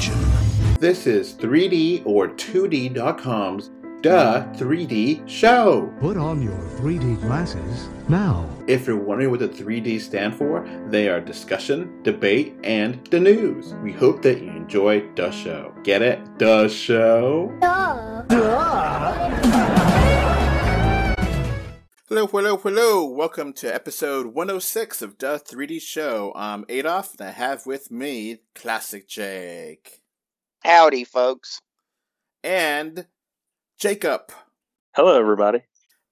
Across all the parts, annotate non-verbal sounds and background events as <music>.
Attention. This is 3D or 2D.com's Duh 3D Show. Put on your 3D glasses now. If you're wondering what the 3D stand for, they are discussion, debate, and the news. We hope that you enjoy the show. Get it? The show? Hello, hello, hello. Welcome to episode 106 of the 3D Show. I'm Adolf, and I have with me Classic Jake Howdy, folks. and Jacob. Hello, everybody.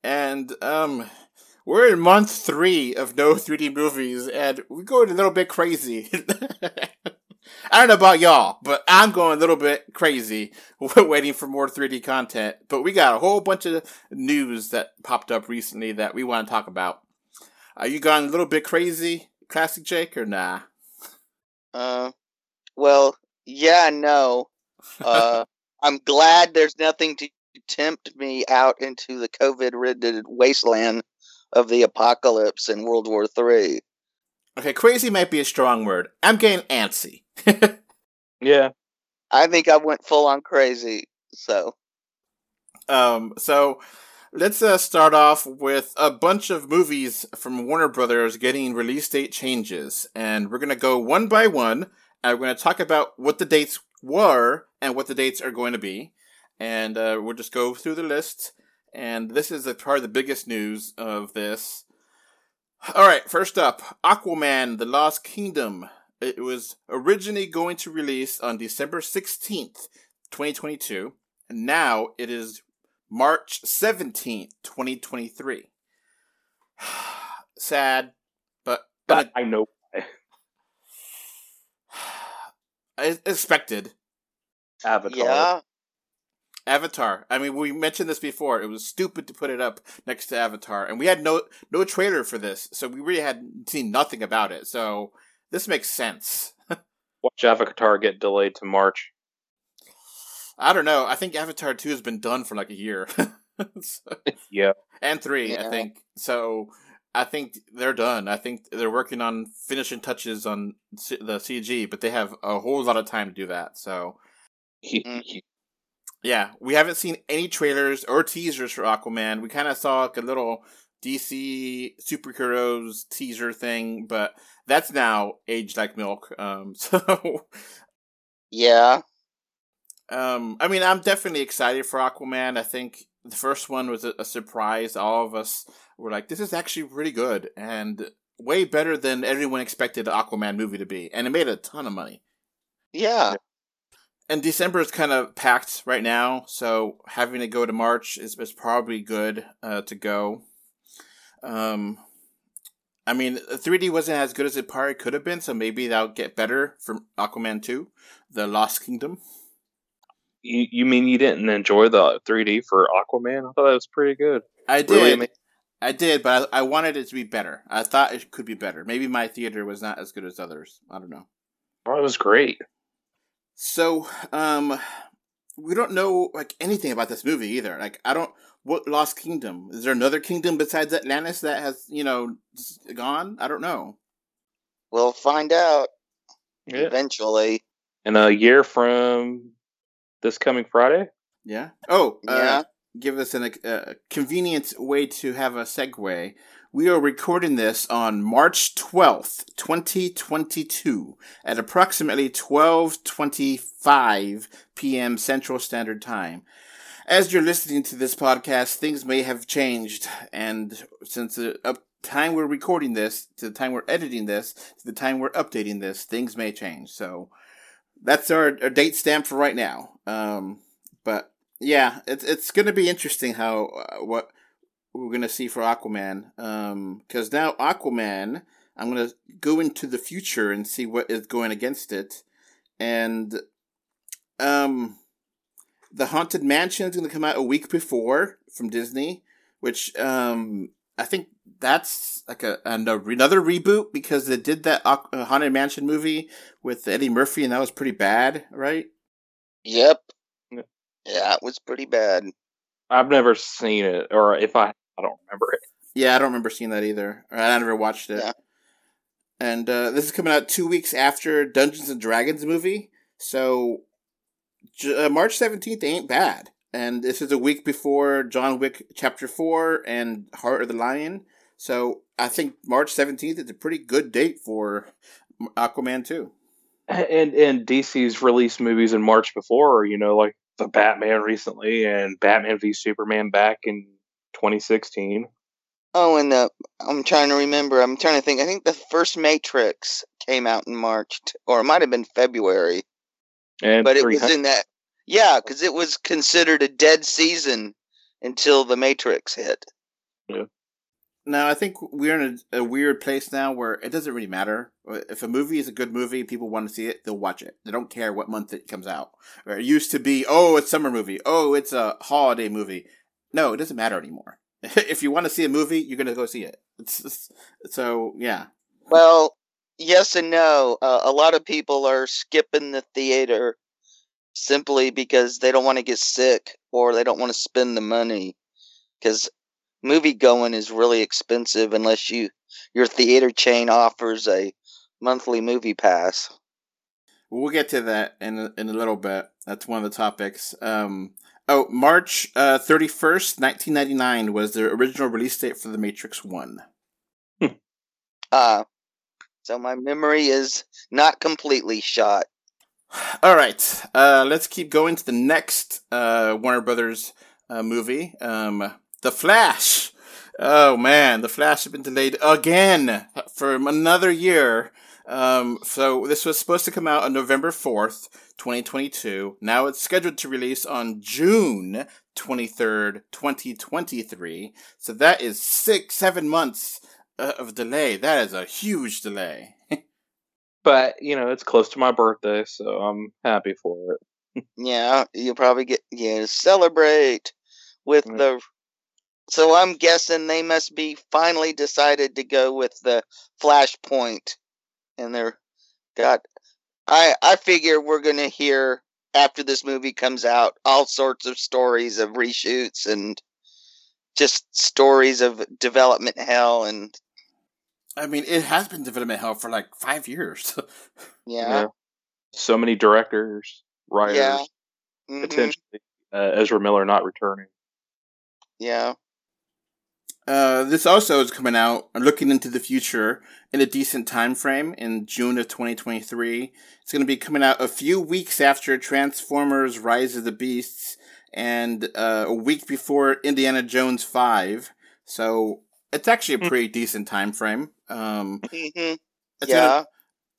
And um we're in month three of no 3D movies, and we're going a little bit crazy. <laughs> I don't know about y'all, but I'm going a little bit crazy <laughs> waiting for more 3D content. But we got a whole bunch of news that popped up recently that we want to talk about. Are you going a little bit crazy, Classic Jake, or nah? Uh, well, yeah, no. <laughs> Uh, I'm glad there's nothing to tempt me out into the COVID-ridden wasteland of the apocalypse in World War Three. Okay, crazy might be a strong word. I'm getting antsy. <laughs> Yeah, I think I went full on crazy. So, Um, so let's uh, start off with a bunch of movies from Warner Brothers getting release date changes, and we're gonna go one by one, and we're gonna talk about what the dates were and what the dates are going to be, and uh, we'll just go through the list. And this is a part of the biggest news of this. All right, first up, Aquaman: The Lost Kingdom. It was originally going to release on December sixteenth, twenty twenty two. And now it is March 17th, 2023. <sighs> Sad, but but I know. <sighs> I expected. Avatar. yeah, Avatar. I mean, we mentioned this before. It was stupid to put it up next to Avatar, and we had no no trailer for this, so we really had seen nothing about it. So this makes sense. <laughs> Watch Avatar get delayed to March. I don't know. I think Avatar two has been done for like a year, <laughs> So- <laughs> Yeah. and three. I think so. I think they're done. I think they're working on finishing touches on C- the CG, but they have a whole lot of time to do that. So He, Mm. he- yeah, we haven't seen any trailers or teasers for Aquaman. We kind of saw like a little DC superheroes teaser thing, but that's now aged like milk. Um, <laughs> so yeah, Um, I mean, I'm definitely excited for Aquaman. I think the first one was a, a surprise. All of us were like, "This is actually really good and way better than everyone expected the Aquaman movie to be," and it made a ton of money. yeah, And December is kind of packed right now, so having to go to March is, is probably good uh, to go. Um, I mean, 3D wasn't as good as it probably could have been, so maybe that'll get better for Aquaman 2, The Lost Kingdom. you, you mean you didn't enjoy the 3D for Aquaman? I thought that was pretty good. I did. Really? I did, but I, I wanted it to be better. I thought it could be better. Maybe my theater was not as good as others. I don't know. Oh, it was great. So, um, we don't know like anything about this movie either. Like, I don't. What Lost Kingdom? Is there another kingdom besides Atlantis that has you know gone? I don't know. we'll find out Yeah. eventually. In a year from this coming Friday? Yeah. Oh, uh, Yeah. give us an, a convenient way to have a segue. We are recording this on March 12th, 2022 at approximately 12:25 p.m. Central Standard Time. As you're listening to this podcast, things may have changed and since the time we're recording this to the time we're editing this to the time we're updating this, things may change. So that's our, our date stamp for right now. Um, but yeah, it's it's gonna be interesting how uh, what we're gonna see for Aquaman. Um, because now Aquaman, I'm gonna go into the future and see what is going against it, and um, the Haunted Mansion is gonna come out a week before from Disney, which um I think that's like a, an- another reboot because they did that uh, Haunted Mansion movie with Eddie Murphy and that was pretty bad, right? Yep. Yeah. Yeah, it was pretty bad. I've never seen it, or if I, I don't remember it. Yeah, I don't remember seeing that either. I never watched it. Yeah. And uh, this is coming out two weeks after Dungeons and Dragons movie. So J- uh, March 17th ain't bad. And this is a week before John Wick Chapter 4 and Heart of the Lion. So I think March 17th is a pretty good date for Aquaman 2. And and DC's released movies in March before, you know, like the Batman recently and Batman v Superman back in 2016. Oh, and the I'm trying to remember. I'm trying to think. I think the first Matrix came out in March, t- or it might have been February. And but it was in that. Yeah, because it was considered a dead season until the Matrix hit. Yeah. Now, I think we're in a, a weird place now where it doesn't really matter. If a movie is a good movie, people want to see it, they'll watch it. They don't care what month it comes out. Or it used to be, oh, it's summer movie. Oh, it's a holiday movie. No, it doesn't matter anymore. <laughs> if you want to see a movie, you're going to go see it. It's, it's, so, yeah. Well, yes and no. Uh, a lot of people are skipping the theater simply because they don't want to get sick or they don't want to spend the money. Because movie going is really expensive unless you your theater chain offers a monthly movie pass. We'll get to that in a, in a little bit. That's one of the topics. Um, oh, March uh, 31st, 1999 was the original release date for The Matrix 1. Uh, so my memory is not completely shot. <sighs> All right, uh, let's keep going to the next uh, Warner Brothers uh, movie, um, The Flash. Oh man, The Flash has been delayed again for another year. Um, so this was supposed to come out on November fourth, twenty twenty two. Now it's scheduled to release on June twenty third, twenty twenty three. So that is six, seven months uh, of delay. That is a huge delay. <laughs> but you know, it's close to my birthday, so I'm happy for it. Yeah, you'll probably get yeah celebrate with Mm. the. So I'm guessing they must be finally decided to go with the Flashpoint, and they're got. I I figure we're gonna hear after this movie comes out all sorts of stories of reshoots and just stories of development hell and I mean, it has been development hell for like five years. <laughs> yeah So many directors, writers, yeah mhm, potentially uh, Ezra Miller not returning. yeah Uh, this also is coming out looking into the future in a decent time frame in June of 2023. It's going to be coming out a few weeks after Transformers: Rise of the Beasts and uh, a week before Indiana Jones 5. So it's actually a Hmm. pretty decent time frame. Um, mhm, it's yeah gonna-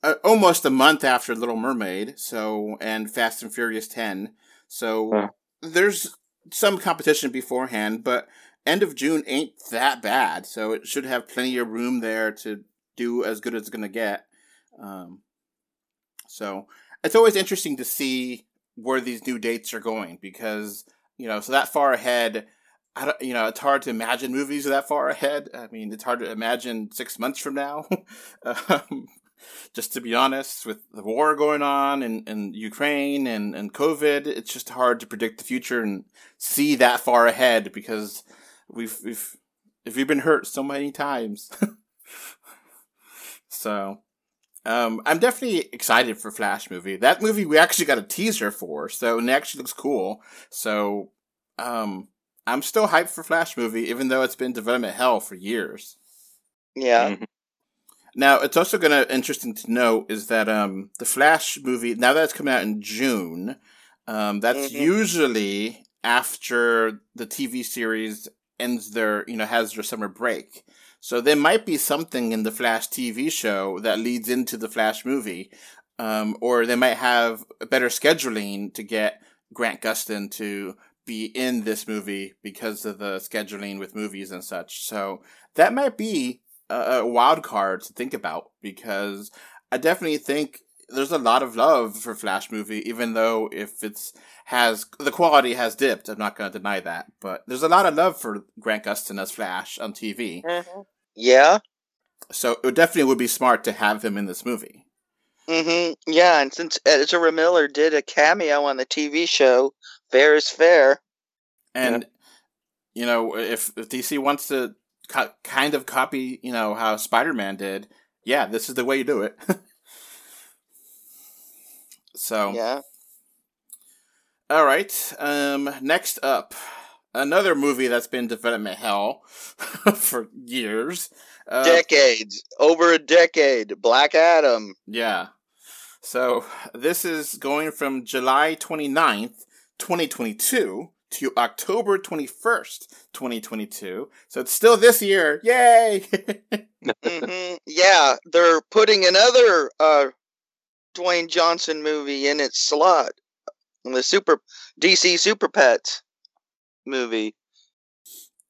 uh, almost a month after Little Mermaid, so and Fast and Furious 10. So Huh. there's some competition beforehand, but end of June ain't that bad, so it should have plenty of room there to do as good as it's gonna get. Um, so it's always interesting to see where these new dates are going because you know so that far ahead. I don't, you know, it's hard to imagine movies that far ahead. I mean, it's hard to imagine six months from now. <laughs> um, just to be honest, with the war going on in, in Ukraine and, and COVID, it's just hard to predict the future and see that far ahead because we've we've if we've been hurt so many times. <laughs> so um, I'm definitely excited for Flash movie. That movie we actually got a teaser for, so and it actually looks cool. So um, I'm still hyped for Flash movie, even though it's been development hell for years. yeah Mhm. Now, it's also going to interesting to note is that um, the Flash movie now that it's coming out in June, um, that's Mhm. usually after the TV series ends their you know has their summer break. So there might be something in the Flash TV show that leads into the Flash movie, um, or they might have a better scheduling to get Grant Gustin to be in this movie because of the scheduling with movies and such. So that might be a, a wild card to think about because I definitely think there's a lot of love for Flash movie, even though if it's has the quality has dipped. I'm not going to deny that, but there's a lot of love for Grant Gustin as Flash on TV. yeah So it definitely would be smart to have him in this movie. hmm Yeah, and since Ezra Miller did a cameo on the TV show, Fair is Fair. And you know, if, if DC wants to co- kind of copy, you know, how Spider Man did, yeah, this is the way you do it. <laughs> So Yeah. All right. Um, next up, another movie that's been development hell <laughs> for years. Uh, Decades. Over a decade. Black Adam. yeah. So this is going from July 29th, 2022 to October 21st, 2022. So it's still this year. Yay! <laughs> hmm Yeah, they're putting another uh, Dwayne Johnson movie in its slot. The Super DC Super Pets movie.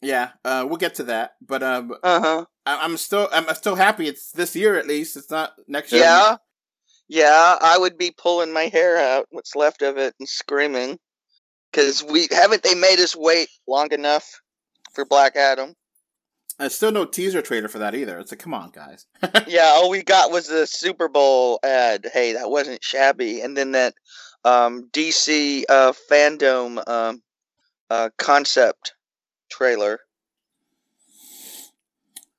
yeah, uh, we'll get to that. But um, Uh huh. I- I'm still I'm still happy it's this year at least. It's not next year. Yeah. Yeah, I would be pulling my hair out, what's left of it, and screaming. Because we haven't they made us wait long enough for Black Adam. There's still no teaser trailer for that either. It's like, come on, guys. <laughs> yeah, all we got was the Super Bowl ad. Hey, that wasn't shabby. And then that um, DC uh, fandom um, uh, concept trailer.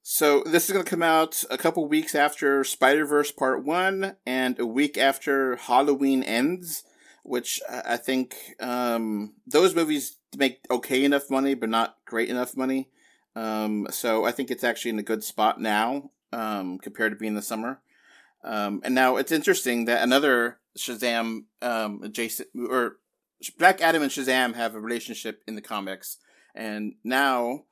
So this is going to come out a couple weeks after Spider Verse Part One and a week after Halloween Ends, which I think um, those movies make okay enough money, but not great enough money. Um, so I think it's actually in a good spot now um, compared to being the summer. Um, and now it's interesting that another Shazam um, adjacent or Black Adam and Shazam have a relationship in the comics, and now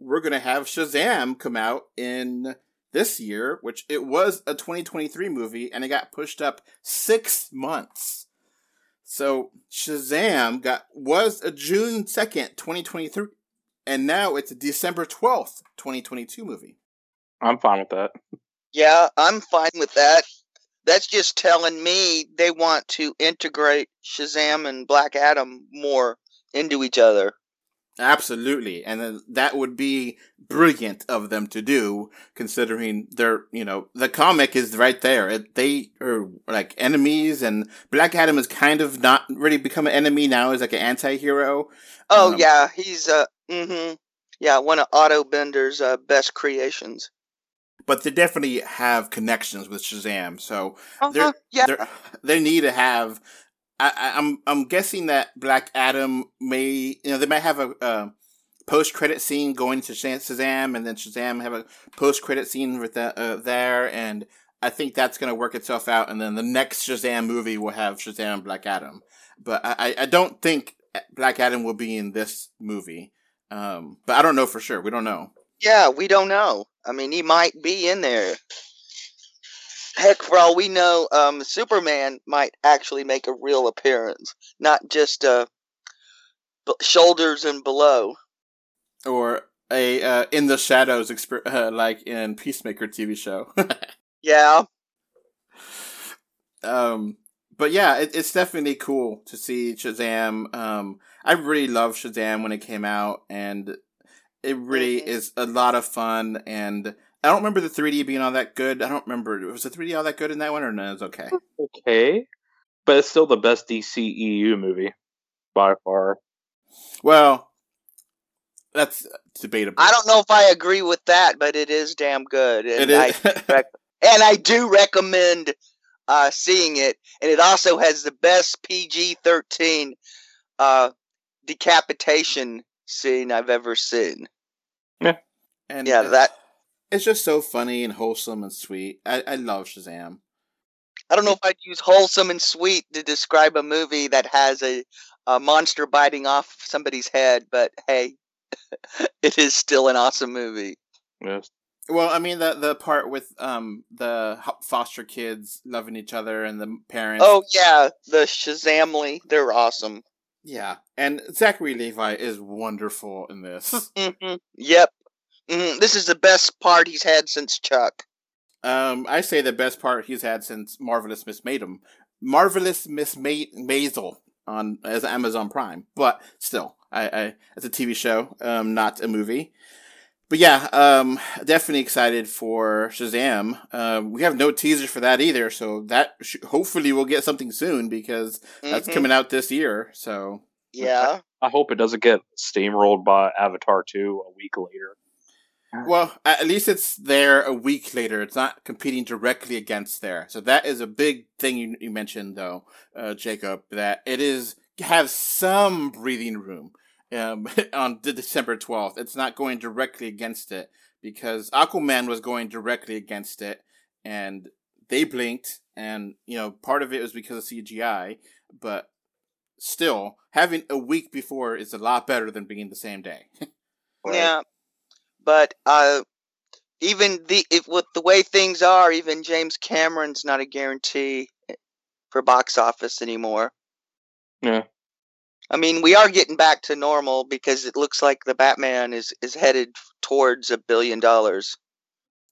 we're gonna have Shazam come out in this year, which it was a 2023 movie, and it got pushed up six months. So Shazam got was a June 2nd, 2023, and now it's a December 12th, 2022 movie. I'm fine with that. Yeah, I'm fine with that. That's just telling me they want to integrate Shazam and Black Adam more into each other. Absolutely, and then that would be brilliant of them to do, considering they're you know the comic is right there. It, they are like enemies, and Black Adam is kind of not really become an enemy now. Is like an anti-hero. Oh Um, yeah, he's uh mm-hmm. Yeah, one of Otto Binder's uh, best creations. but they definitely have connections with Shazam. So they're, Uh-huh, yeah. they're, they need to have. I, I, I'm I'm guessing that Black Adam may you know they might have a, post credit scene going to Shazam, and then Shazam have a post credit scene with that uh, there, and I think that's going to work itself out. And then the next Shazam movie will have Shazam and Black Adam, but I, I- I don't think Black Adam will be in this movie. Um, but I don't know for sure. We don't know. Yeah, we don't know. I mean, he might be in there. Heck, for all we know, um, Superman might actually make a real appearance, not just uh, b- shoulders and below. or a uh, in the shadows exper- uh, like in Peacemaker TV show. <laughs> Yeah, um, but yeah, it, it's definitely cool to see Shazam. Um, I really loved Shazam when it came out, and it really Mhm. is a lot of fun. And I don't remember the 3D being all that good. I don't remember was the 3D all that good in that one, or no? It was okay. Okay, but it's still the best DCEU movie by far. Well, that's debatable. I don't know if I agree with that, but it is damn good, and It I is. <laughs> and I do recommend uh, seeing it. And it also has the best PG thirteen uh, decapitation scene I've ever seen. Yeah. And Yeah, that it's just so funny and wholesome and sweet. I, I love Shazam. I don't know if I'd use wholesome and sweet to describe a movie that has a, a monster biting off somebody's head, but hey, <laughs> it is still an awesome movie. Yes. Well, I mean the the part with um the foster kids loving each other and the parents. Oh yeah, the Shazamily, they're awesome. Yeah, and Zachary Levi is wonderful in this. <laughs> hmm Yep. hmm This is the best part he's had since Chuck. um, I say the best part he's had since Marvelous Miss Maidum, Marvelous Miss Ma- Maisel on as Amazon Prime, but still, I, I it's a TV show, um, not a movie. But yeah, um, definitely excited for Shazam. Um, we have no teaser for that either, so that sh- hopefully we'll get something soon because that's Mhm. coming out this year. So Yeah. I hope it doesn't get steamrolled by Avatar 2 a week later. <sighs> Well, at least it's there a week later. It's not competing directly against there. So that is a big thing you, you mentioned, though, uh, Jacob, that it is have some breathing room um, <laughs> on December 12th. It's not going directly against it because Aquaman was going directly against it and they blinked. And, you know, part of it was because of CGI, but still, having a week before is a lot better than being the same day. <laughs> Yeah, but uh, even the if, with the way things are, even James Cameron's not a guarantee for box office anymore. Yeah. I mean, we are getting back to normal because it looks like the Batman is is headed towards a billion dollars.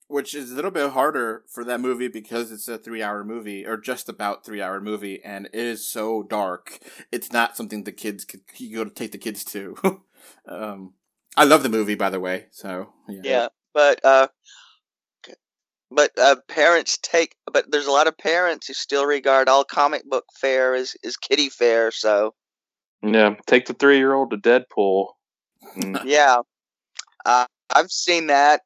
Which is a little bit harder for that movie because it's a three hour movie, or just about three hour movie, and it is so dark. It's not something the kids could you go to take the kids to. <laughs> um, I love the movie, by the way. So yeah, yeah but uh, but uh, parents take, but there's a lot of parents who still regard all comic book fare as is kitty fare. So yeah, take the three year old to Deadpool. Mm. <laughs> yeah, uh, I've seen that,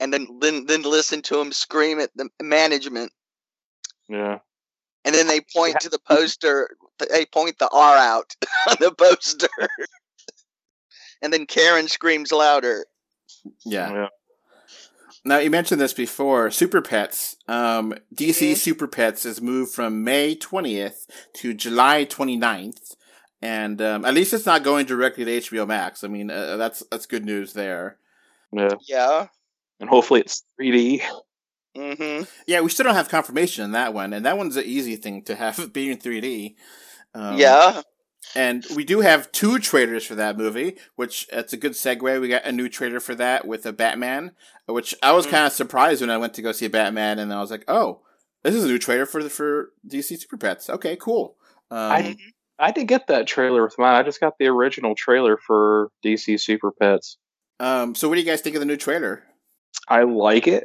and then then then listen to him scream at the management. Yeah. And then they <laughs> point to the poster. They point the R out <laughs> on the poster and then Karen screams louder. Yeah. yeah. Now you mentioned this before. Super Pets, um, DC mm-hmm. Super Pets is moved from May twentieth to July 29th. And um, at least it's not going directly to HBO Max. I mean, uh, that's that's good news there. Yeah. Yeah. And hopefully it's 3D. Mm-hmm. Yeah, we still don't have confirmation on that one, and that one's an easy thing to have <laughs> being 3D. Um, yeah. And we do have two trailers for that movie, which it's a good segue. We got a new trailer for that with a Batman, which I was mm-hmm. kind of surprised when I went to go see Batman, and I was like, "Oh, this is a new trailer for the for DC Super Pets." Okay, cool. Um, I I did get that trailer with mine. I just got the original trailer for DC Super Pets. Um, so what do you guys think of the new trailer? I like it.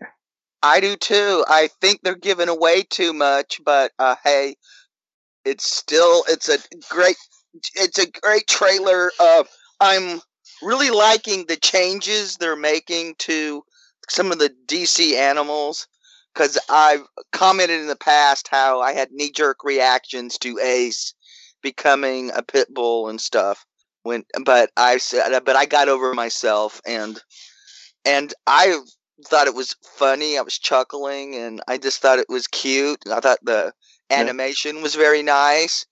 I do too. I think they're giving away too much, but uh, hey, it's still it's a great it's a great trailer. Uh, I'm really liking the changes they're making to some of the DC animals because I've commented in the past how I had knee jerk reactions to Ace becoming a pit bull and stuff. When, but I said, but I got over myself and and I thought it was funny. I was chuckling and I just thought it was cute. I thought the animation yeah. was very nice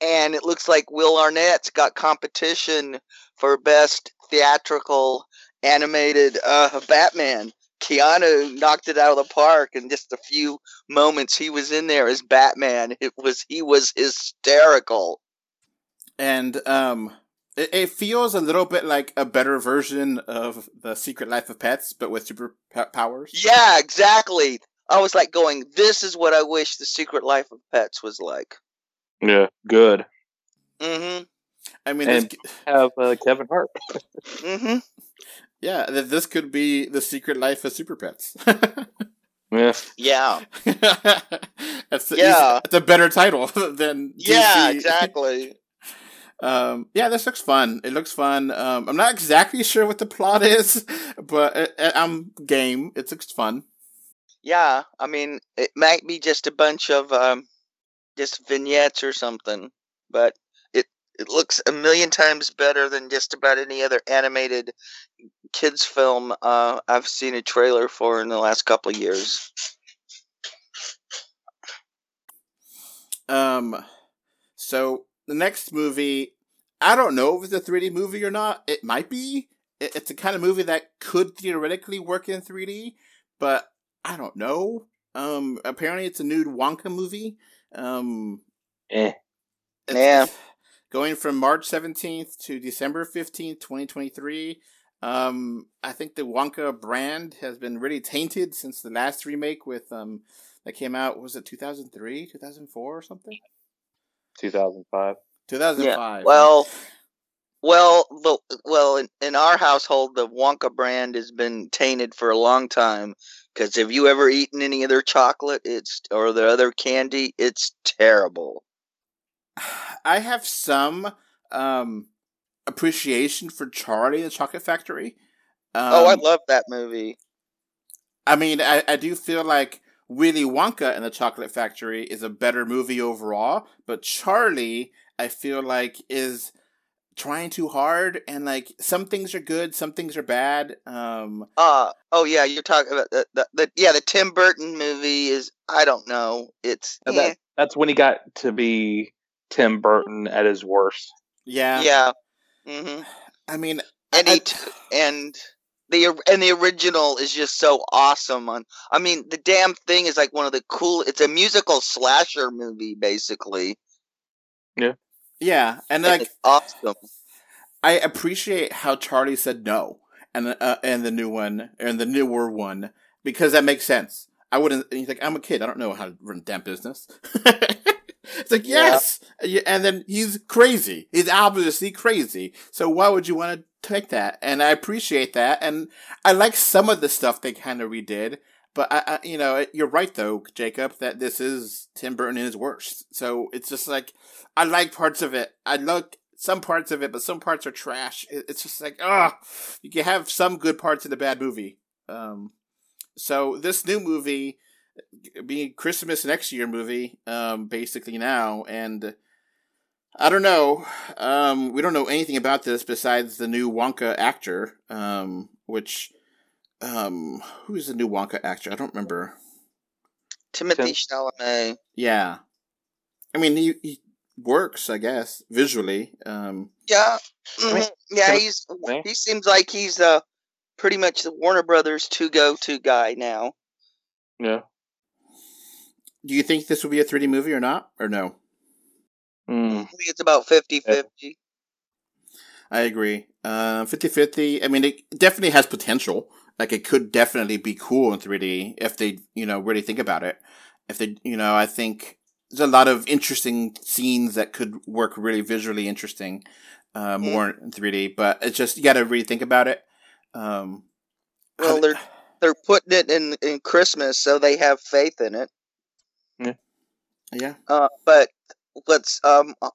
and it looks like Will Arnett's got competition for best theatrical animated uh, Batman. Keanu knocked it out of the park in just a few moments he was in there as Batman. It was he was hysterical. And um it, it feels a little bit like a better version of the Secret Life of Pets, but with super powers. Yeah, exactly. I was like going, "This is what I wish the Secret Life of Pets was like." Yeah, good. Mm-hmm. I mean, and this... have uh, Kevin Hart. mm-hmm. Yeah, this could be the secret life of super pets. <laughs> yeah. <laughs> Yeah. that's yeah. It's a better title <laughs> than DC. Yeah, exactly. Um, yeah, this looks fun. It looks fun. Um, I'm not exactly sure what the plot is, but it, it, I'm game. It looks fun. Yeah, I mean, it might be just a bunch of um, just vignettes or something. But it it looks a million times better than just about any other animated kids film uh, I've seen a trailer for in the last couple of years. Um, so the next movie, I don't know if it's a 3D movie or not. It might be. It's a kind of movie that could theoretically work in 3D, but I don't know. Um, apparently it's a nude Wonka movie. Um, eh. Yeah. Going from March 17th to December 15th, 2023. Um, I think the Wonka brand has been really tainted since the last remake with um that came out was it 2003, 2004 or something? 2005. 2005. Yeah. Well, well, the, well, in, in our household, the Wonka brand has been tainted for a long time. Because have you ever eaten any of their chocolate? It's or the other candy. It's terrible. <sighs> I have some um, appreciation for Charlie and the Chocolate Factory. oh, I Um, love that movie. I mean, I, I do feel like Willy Wonka and the Chocolate Factory is a better movie overall, but Charlie, I feel like, is trying too hard, and like some things are good, some things are bad. Um, Uh oh yeah, you're talking about the, the, the yeah the Tim Burton movie is I don't know it's And eh, that, that's when he got to be Tim Burton at his worst. yeah, yeah. Hmm I mean, and I- he t- and the and the original is just so awesome. On I mean, the damn thing is like one of the cool. It's a musical slasher movie, basically. yeah, and And like it's awesome. I appreciate how Charlie said no, and uh, and the new one and the newer one because that makes sense. I wouldn't. And He's like, I'm a kid. I don't know how to run a damn business. <laughs> it's like yes, Yeah, and then he's crazy. He's obviously crazy. So why would you want to take that? And I appreciate that, and I like some of the stuff they kind of redid. But I, I, you know, you're right though, Jacob, that this is Tim Burton in his worst. So it's just like I like parts of it. I like some parts of it, but some parts are trash. It's just like, ah, you can have some good parts in a bad movie. Um, so this new movie, being Christmas next year movie, um, basically now, and I don't know. Um, we don't know anything about this besides the new Wonka actor, um, which, um, who is the new Wonka actor? I don't remember. Timothy Tim- Chalamet. Yeah, I mean he, he works, I guess, visually. Um, Yeah, I mean, mhm, yeah. He's he seems like he's uh pretty much the Warner Brothers to go to guy now. Yeah. Do you think this will be a 3D movie or not, or no? Mm. I think it's about 50-50. I agree. Uh, 50-50. I mean, it definitely has potential. Like, it could definitely be cool in 3D if they, you know, really think about it. If they, you know, I think there's a lot of interesting scenes that could work really visually interesting, uh, more in 3D. But it's just you got to really think about it. Um, Well, they're they're putting it in in Christmas, so they have faith in it. Yeah, Uh, but what's um uh,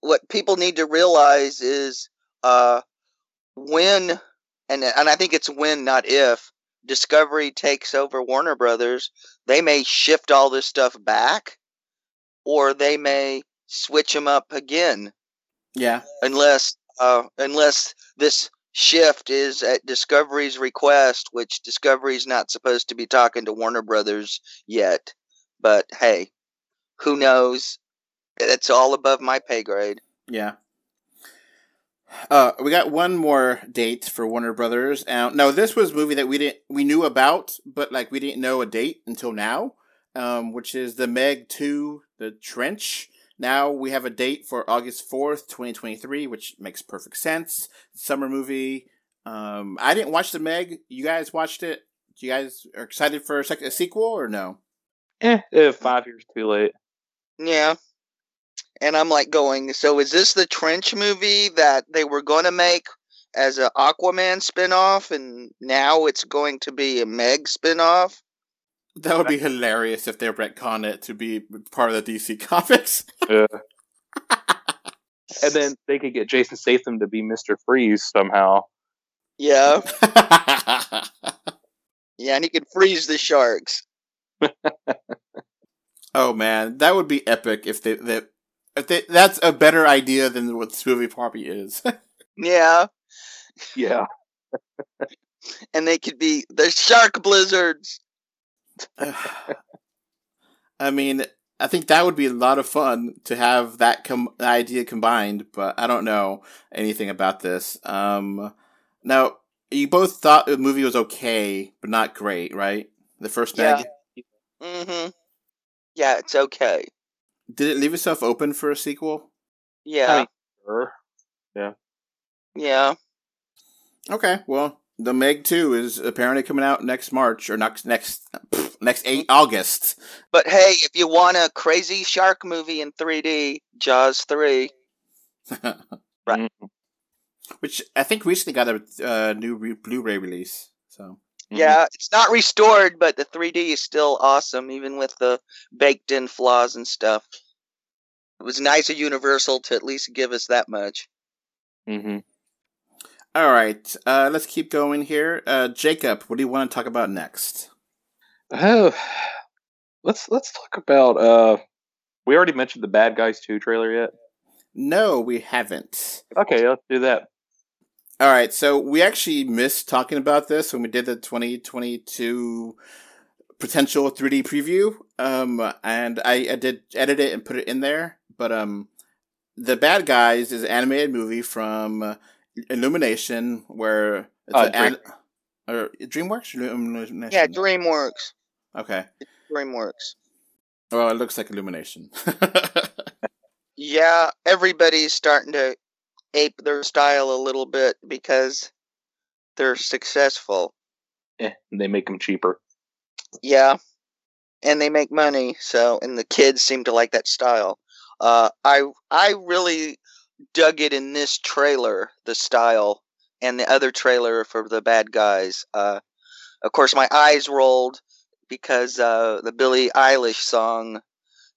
what people need to realize is uh when and and I think it's when not if Discovery takes over Warner Brothers, they may shift all this stuff back or they may switch them up again. Yeah, unless uh unless this shift is at Discovery's request, which Discovery's not supposed to be talking to Warner Brothers yet. But hey, who knows? It's all above my pay grade. yeah. Uh, we got one more date for Warner Brothers. Uh, no, this was a movie that we didn't we knew about, but like we didn't know a date until now. Um, which is the Meg Two, the Trench. Now we have a date for August fourth, twenty twenty three, which makes perfect sense. Summer movie. Um, I didn't watch the Meg. You guys watched it. You guys are excited for a, a sequel or no? Eh, eh, five years too late. Yeah. And I'm like going, so is this the Trench movie that they were going to make as an Aquaman spinoff and now it's going to be a Meg spinoff? That would be hilarious if they retcon it to be part of the DC <laughs> comics. Yeah. <laughs> and then they could get Jason Statham to be Mister Freeze somehow. Yeah. <laughs> Yeah, and he could freeze the sharks. Oh man, that would be epic if they that if they that's a better idea than what this movie probably is. <laughs> Yeah. Yeah. <laughs> And they could be the shark blizzards. <sighs> I mean, I think that would be a lot of fun to have that com- idea combined, but I don't know anything about this. Um, now, you both thought the movie was okay, but not great, right? The first Yeah. Meg. Mm-hmm. Yeah, it's okay. Did it leave itself open for a sequel? Yeah. I mean, sure. yeah. Okay, well, the Meg Two is apparently coming out next March or next next pff, next eight August. But hey, if you want a crazy shark movie in 3D, Jaws 3. <laughs> Right. Mm, Which I think recently got a uh, new re- Blu-ray release. So. Yeah, it's not restored, but the 3D is still awesome, even with the baked in flaws and stuff. It was nice of Universal to at least give us that much. Mm-hmm. All right, uh, let's keep going here. Uh, Jacob, what do you want to talk about next? Oh, let's let's talk about. Uh, we already mentioned the Bad Guys Two trailer yet. No, we haven't. Okay, let's do that. All right, so we actually missed talking about this when we did the 2022 potential 3D preview. Um, and I, I did edit it and put it in there. But um, the Bad Guys is an animated movie from Illumination, where it's Uh, an, or DreamWorks. Illumination? Yeah, DreamWorks. Okay. DreamWorks. Well, it looks like Illumination. <laughs> Yeah, everybody's starting to ape their style a little bit because they're successful. Eh, they make them cheaper. Yeah. And they make money, so and the kids seem to like that style. Uh I I really dug it in this trailer, the style, and the other trailer for the bad guys. Uh of course my eyes rolled because uh the Billie Eilish song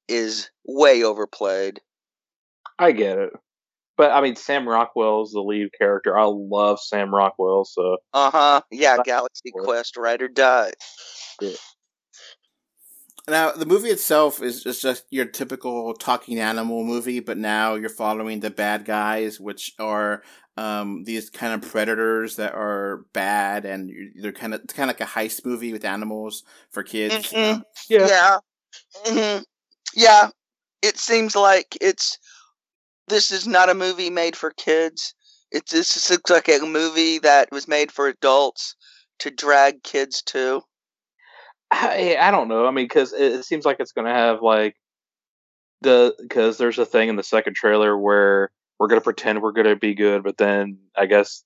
is way overplayed. I get it, but I mean, Sam Rockwell's the lead character. I love Sam Rockwell, so Uh-huh. Yeah, Galaxy cool. Quest, ride or die. Now, the movie itself is just, just your typical talking animal movie, but now you're following the bad guys, which are um, these kind of predators that are bad, and they're kind of it's kind of like a heist movie with animals for kids. Mhm. Uh, yeah. Yeah. hmm Yeah. It seems like it's this is not a movie made for kids. It this looks like a movie that was made for adults to drag kids to. I, I don't know. I mean, because it, it seems like it's going to have like the because there's a thing in the second trailer where we're going to pretend we're going to be good, but then I guess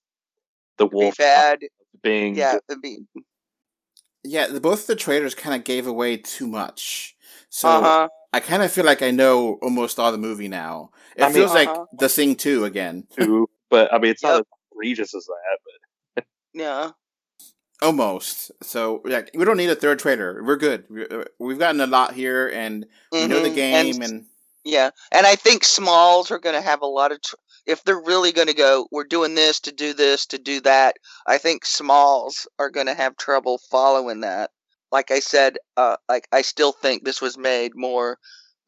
the Be wolf bad. being Yeah. be- yeah, the, both the trailers kind of gave away too much, so Uh-huh. I kind of feel like I know almost all the movie now. It I mean- feels like Uh-huh. The Thing Two again, <laughs> too, but I mean, it's not as egregious as that. But yeah. almost. So yeah, we don't need a third trailer. We're good. We- uh, We've gotten a lot here, and we know the Mhm. game, And- and Yeah, and I think Smalls are going to have a lot of. Tr- if they're really going to go, we're doing this to do this to do that. I think Smalls are going to have trouble following that. Like I said, uh, like I still think this was made more.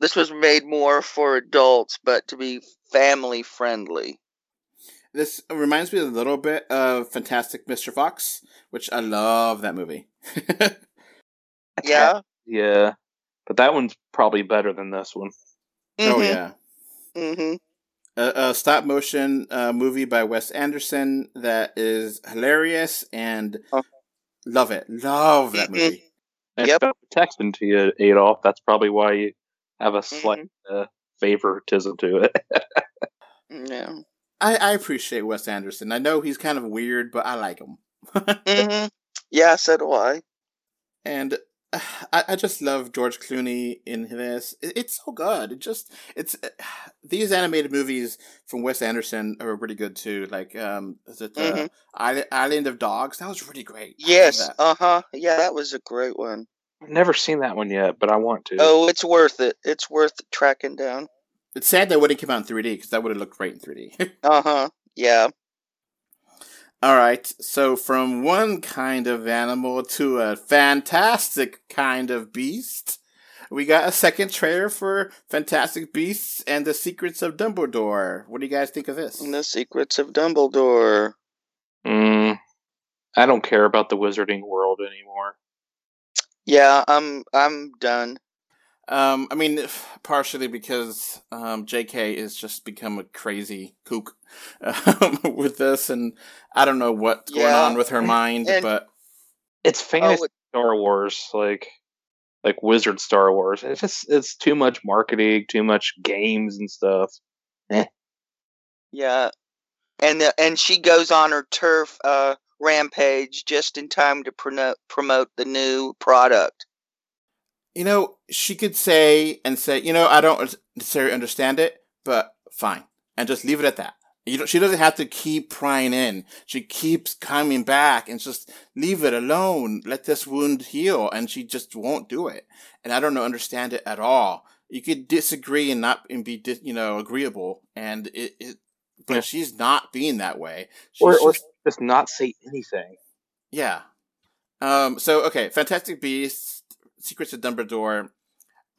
This was made more for adults, but to be family friendly. This reminds me a little bit of Fantastic Mr. Fox, which I love that movie. <laughs> Yeah. Yeah, but that one's probably better than this one. Oh yeah. hmm A, a stop motion uh, movie by Wes Anderson that is hilarious and Oh. love it. Love that Mhm. movie. And Yep. yep. texting to you, Adolf. That's probably why you have a slight Mm-hmm. uh, favoritism to it. <laughs> Yeah. I, I appreciate Wes Anderson. I know he's kind of weird, but I like him. <laughs> hmm Yeah. So do I. and <sighs> I, I just love George Clooney in this. It, it's so good. It just it's uh, <sighs> these animated movies from Wes Anderson are pretty good too. Like um, is it uh, Mhm. Island, Island of Dogs? That was really great. Yes. Uh huh. Yeah, that was a great one. I've never seen that one yet, but I want to. Oh, it's worth it. It's worth tracking down. It's sad that wouldn't come out in 3D because that would have looked great in 3D. Uh huh. Yeah. All right, so from one kind of animal to a fantastic kind of beast, we got a second trailer for Fantastic Beasts and the Secrets of Dumbledore. What do you guys think of this? And the Secrets of Dumbledore. Mm, I don't care about the wizarding world anymore. Yeah, I'm I'm done. Um, I mean, partially because um, J.K. is just become a crazy kook <laughs> um, with this, and I don't know what's going on with her mind, and- but It's fantasy Oh, it- Star Wars, like like wizard Star Wars. It's just it's too much marketing, too much games and stuff. yeah, and the, and she goes on her TERF uh, rampage just in time to promote promote the new product. You know, she could say and say, you know, I don't necessarily understand it, but fine, and just leave it at that. You know, she doesn't have to keep prying in. She keeps coming back and just leave it alone. Let this wound heal, and she just won't do it. And I don't know, understand it at all. You could disagree and not and be, you know, agreeable, and it, it but Yeah. she's not being that way. She's or, or just- just not say anything. yeah. Um. So okay, Fantastic Beasts, Secrets of Dumbledore.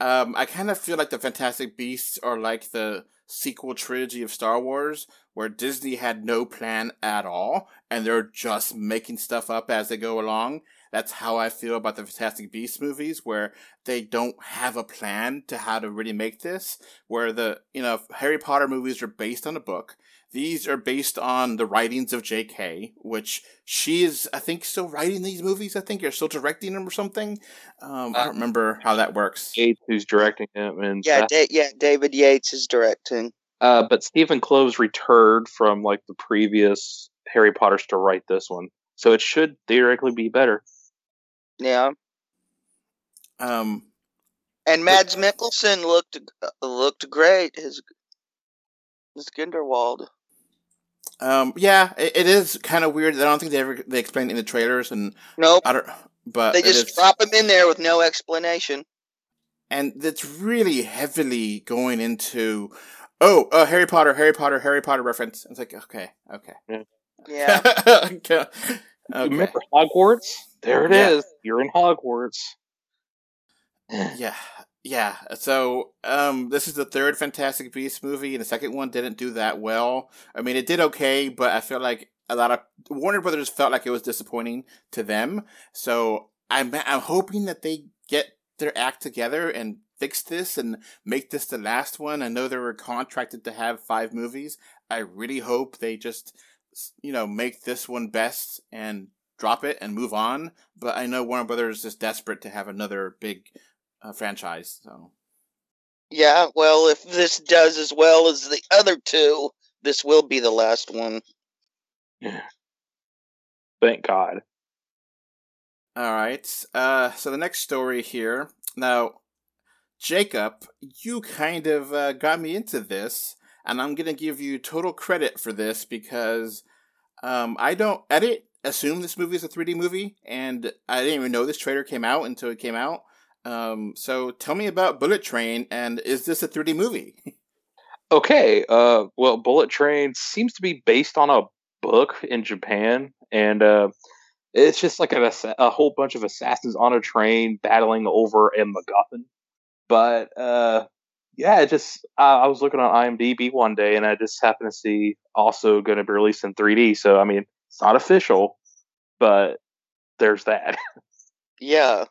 Um. I kind of feel like the Fantastic Beasts are like the sequel trilogy of Star Wars, where Disney had no plan at all, and they're just making stuff up as they go along. That's how I feel about the Fantastic Beasts movies, where they don't have a plan to how to really make this. Where the you know Harry Potter movies are based on a book. These are based on the writings of J.K., which she is, I think, still writing these movies. I think, you're still directing them or something. Um, I don't remember how that works. Yates, who's directing it, and Yeah, da- yeah. David Yates is directing. uh, but Stephen Kloves returned from like the previous Harry Potters to write this one, so it should theoretically be better. Yeah, Um, and Mads Mikkelsen looked uh, looked great. His his Grindelwald. Um, yeah, it, it is kind of weird. I don't think they ever they explained it in the trailers, and Nope, I don't. But they just is- drop them in there with no explanation. and it's really heavily going into oh uh, Harry Potter, Harry Potter, Harry Potter reference. It's like okay, okay, Yeah, <laughs> okay. Remember Hogwarts? There it is. Yeah. You're in Hogwarts. Yeah, yeah. So, um, this is the third Fantastic Beasts movie, and the second one didn't do that well. I mean, it did okay, but I feel like a lot of Warner Brothers felt like it was disappointing to them. So, I'm I'm hoping that they get their act together and fix this and make this the last one. I know they were contracted to have five movies. I really hope they just, you know, make this one best and drop it and move on. But I know Warner Brothers is desperate to have another big uh, franchise. So yeah. Well, if this does as well as the other two, this will be the last one. Thank God. all right. Uh, so the next story here now, Jacob, you kind of uh, got me into this, and I'm gonna give you total credit for this because um, I don't. edit assume this movie is a 3D movie, and I didn't even know this trailer came out until it came out. Um, so tell me about Bullet Train, and is this a 3D movie? <laughs> Okay. Uh, well, Bullet Train seems to be based on a book in Japan, and uh, it's just like an, assa- a whole bunch of assassins on a train battling over a MacGuffin. But uh, yeah, it just uh, I was looking on IMDb one day, and I just happened to see also going to be released in 3D. So I mean, it's not official, but there's that. <laughs> Yeah,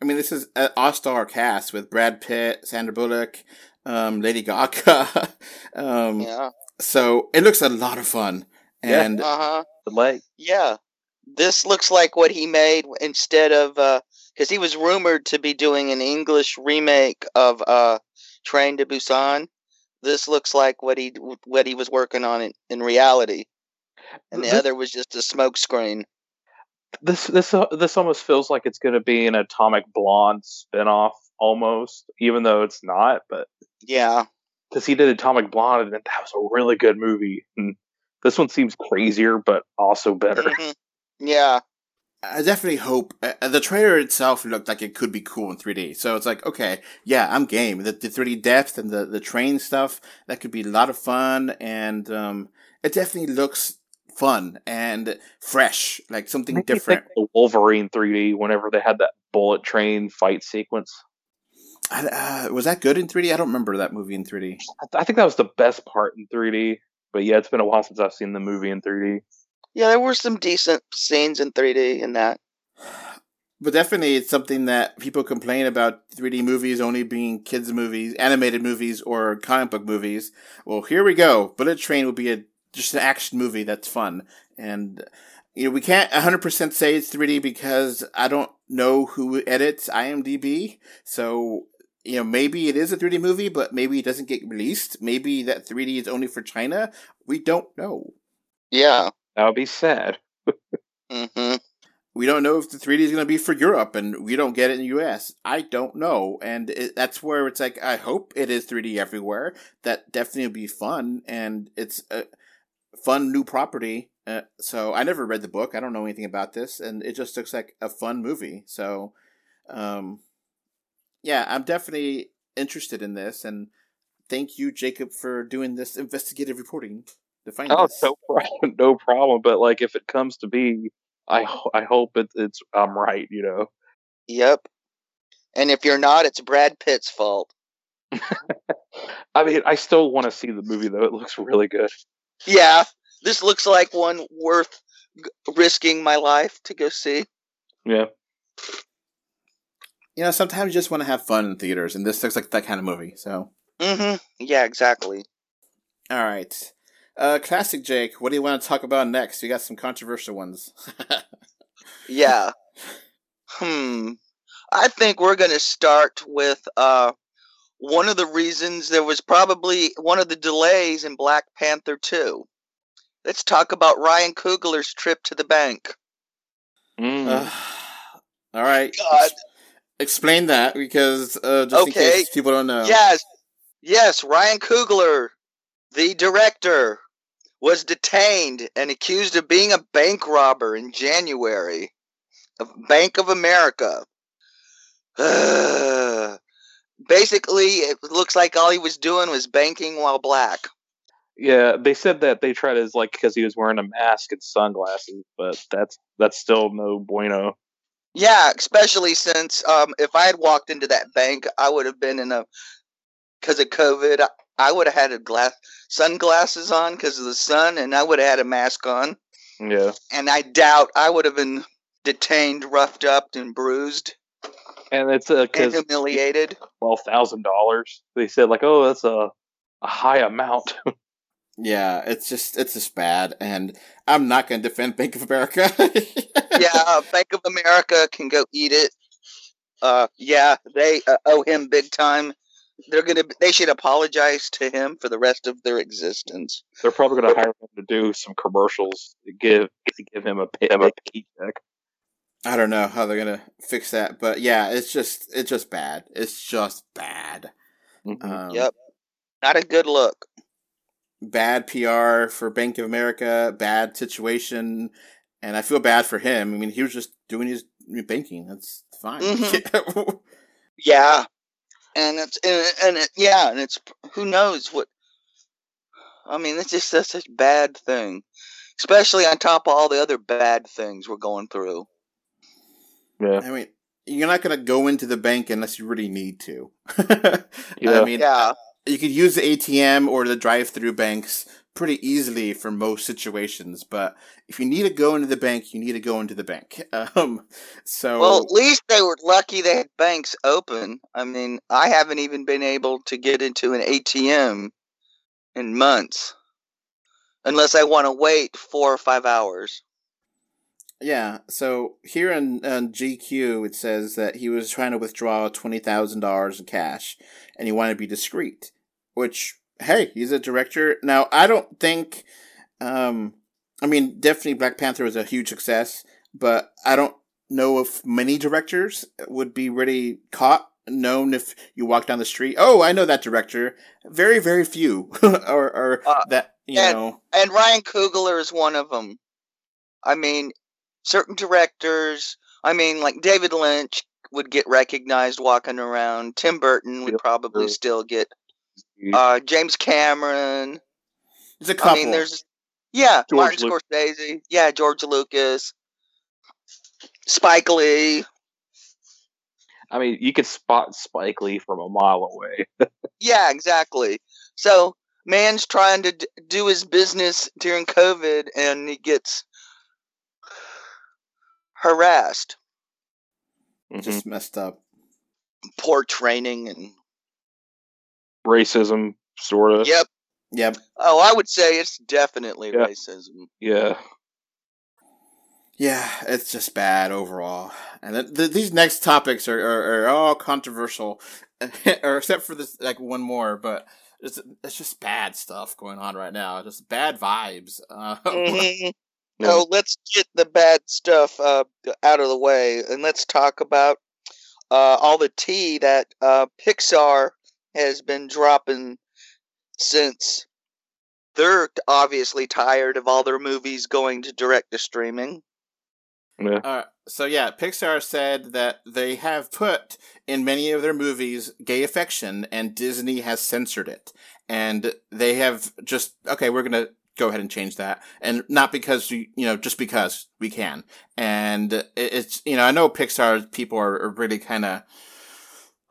I mean, this is an all-star cast with Brad Pitt, Sandra Bullock, um, Lady Gaga. <laughs> um, yeah. So it looks a lot of fun, Yeah. and Uh huh. the leg. Yeah. This looks like what he made instead of because he was rumored to be doing an English remake of uh, Train to Busan. This looks like what he what he was working on in, in reality, and the This- other was just a smoke screen. This this uh, this almost feels like it's going to be an Atomic Blonde spinoff almost, even though it's not. But Yeah, because he did Atomic Blonde, and that was a really good movie. And this one seems crazier, but also better. Mhm. yeah, I definitely hope uh, the trailer itself looked like it could be cool in 3D. So it's like, okay, yeah, I'm game. The, the 3D depth and the the train stuff that could be a lot of fun, and um, it definitely looks fun and fresh, like something Made different. think the Wolverine 3D whenever they had that bullet train fight sequence. Uh, was that good in 3D? I don't remember that movie in 3D. I, think that was the best part in 3D. But yeah, it's been a while since I've seen the movie in 3D. yeah. There were some decent scenes in 3D in that. <sighs> But definitely, it's something that people complain about 3D movies only being kids' movies, animated movies, or comic book movies. Well, here we go. Bullet Train will be a just an action movie that's fun, and you know we can't 100% say it's 3D because I don't know who edits IMDb. So you know maybe it is a 3D movie, but maybe it doesn't get released. Maybe that 3D is only for China. We don't know. Yeah. That would be sad. hmm we don't know if the 3D is going to be for Europe, and we don't get it in the US. I don't know, and it, that's where it's like I hope it is 3D everywhere. That definitely would be fun, and it's a fun new property. Uh, so I never read the book. I don't know anything about this, and it just looks like a fun movie. So, um, yeah, I'm definitely interested in this, and thank you, Jacob, for doing this investigative reporting. Define Oh, this. no <laughs> problem. No problem. But like, if it comes to be, I I hope it, it's I'm right. You know. Yep. And if you're not, it's Brad Pitt's fault. <laughs> I mean, I still want to see the movie though. It looks really good. Yeah, this looks like one worth risking my life to go see. Yeah. you know, sometimes you just want to have fun in theaters, and this looks like that kind of movie. So, Mm-hmm. Yeah, exactly. all right, uh, classic Jake. What do you want to talk about next? You got some controversial ones. <laughs> Yeah. Hmm. I think we're going to start with uh, one of the reasons there was probably one of the delays in Black Panther 2. Let's talk about Ryan Coogler's trip to the bank. Mm. Uh, all right, God. Ex- explain that because uh, just in case people don't know. Yes, yes, Ryan Coogler, the director, was detained and accused of being a bank robber in January of Bank of America. <sighs> <sighs> Basically, it looks like all he was doing was banking while black. Yeah, they said that they tried his like because he was wearing a mask and sunglasses, but that's that's still no bueno. Yeah, especially since um, if I had walked into that bank, I would have been in a because of COVID. I- I would have had a glass sunglasses on because of the sun, and I would have had a mask on. Yeah, and I doubt I would have been detained, roughed up, and bruised and it's uh, and because humiliated. twelve thousand dollars. They said like, oh, that's a a high amount. <laughs> Yeah, it's just it's just bad, and I'm not going to defend Bank of America. <laughs> yeah, Bank of America can go eat it. Uh, yeah, they uh, owe him big time. They're gonna. They should apologize to him for the rest of their existence. They're probably going to hire him to do some commercials to give to give him a, pay, a paycheck. I don't know how they're gonna fix that, but yeah, it's just it's just bad. It's just bad. Mhm. Um, Yep. Not a good look. Bad PR for Bank of America. Bad situation, and I feel bad for him. I mean, he was just doing his banking. That's fine. <laughs> Yeah, and it's and, and it, yeah, and it's who knows what. I mean, it's just such a bad thing, especially on top of all the other bad things we're going through. Yeah, I mean, you're not gonna go into the bank unless you really need to. <laughs> Yeah. I mean, Yeah, you could use the ATM or the drive-through banks pretty easily for most situations, but if you need to go into the bank, you need to go into the bank. <laughs> Um, so well, at least they were lucky they had banks open. I mean, I haven't even been able to get into an ATM in months, unless I want to wait four or five hours. Yeah, so here in, on GQ it says that he was trying to withdraw twenty thousand dollars in cash, and he wanted to be discreet. Which, hey, he's a director. Now, I don't think, um, I mean, definitely Black Panther was a huge success, but I don't know if many directors would be really caught, known if you walk down the street. Oh, I know that director. Very, very few, <laughs> or, or Uh, that you and- know. And Ryan Coogler is one of them. I mean, certain directors. I mean, like David Lynch would get recognized walking around. Tim Burton would probably true. still get. Uh, James Cameron. There's a couple. I mean, there's yeah, George Martin Scorsese. Yeah, George Lucas. Spike Lee. I mean, you could spot Spike Lee from a mile away. <laughs> Yeah, exactly. So, man's trying to d- do his business during COVID, and he gets harassed. Mhm. just messed up. Poor training, and Racism, sort of. yep. Yep. Oh, I would say it's definitely Yeah. racism. Yeah. Yeah, it's just bad overall. And th- th- these next topics are, are, are all controversial, <laughs> or except for this like one more, but it's it's just bad stuff going on right now. Just bad vibes. <laughs> Um, Yeah. So let's get the bad stuff uh, out of the way, and let's talk about uh, all the tea that uh, Pixar has been dropping since they're obviously tired of all their movies going to direct to streaming. Yeah. Uh, so yeah, Pixar said that they have put in many of their movies gay affection, and Disney has censored it. And they have just okay, we're gonna go ahead and change that, and not because you you know just because we can. And it's you know I know Pixar people are, are really kind of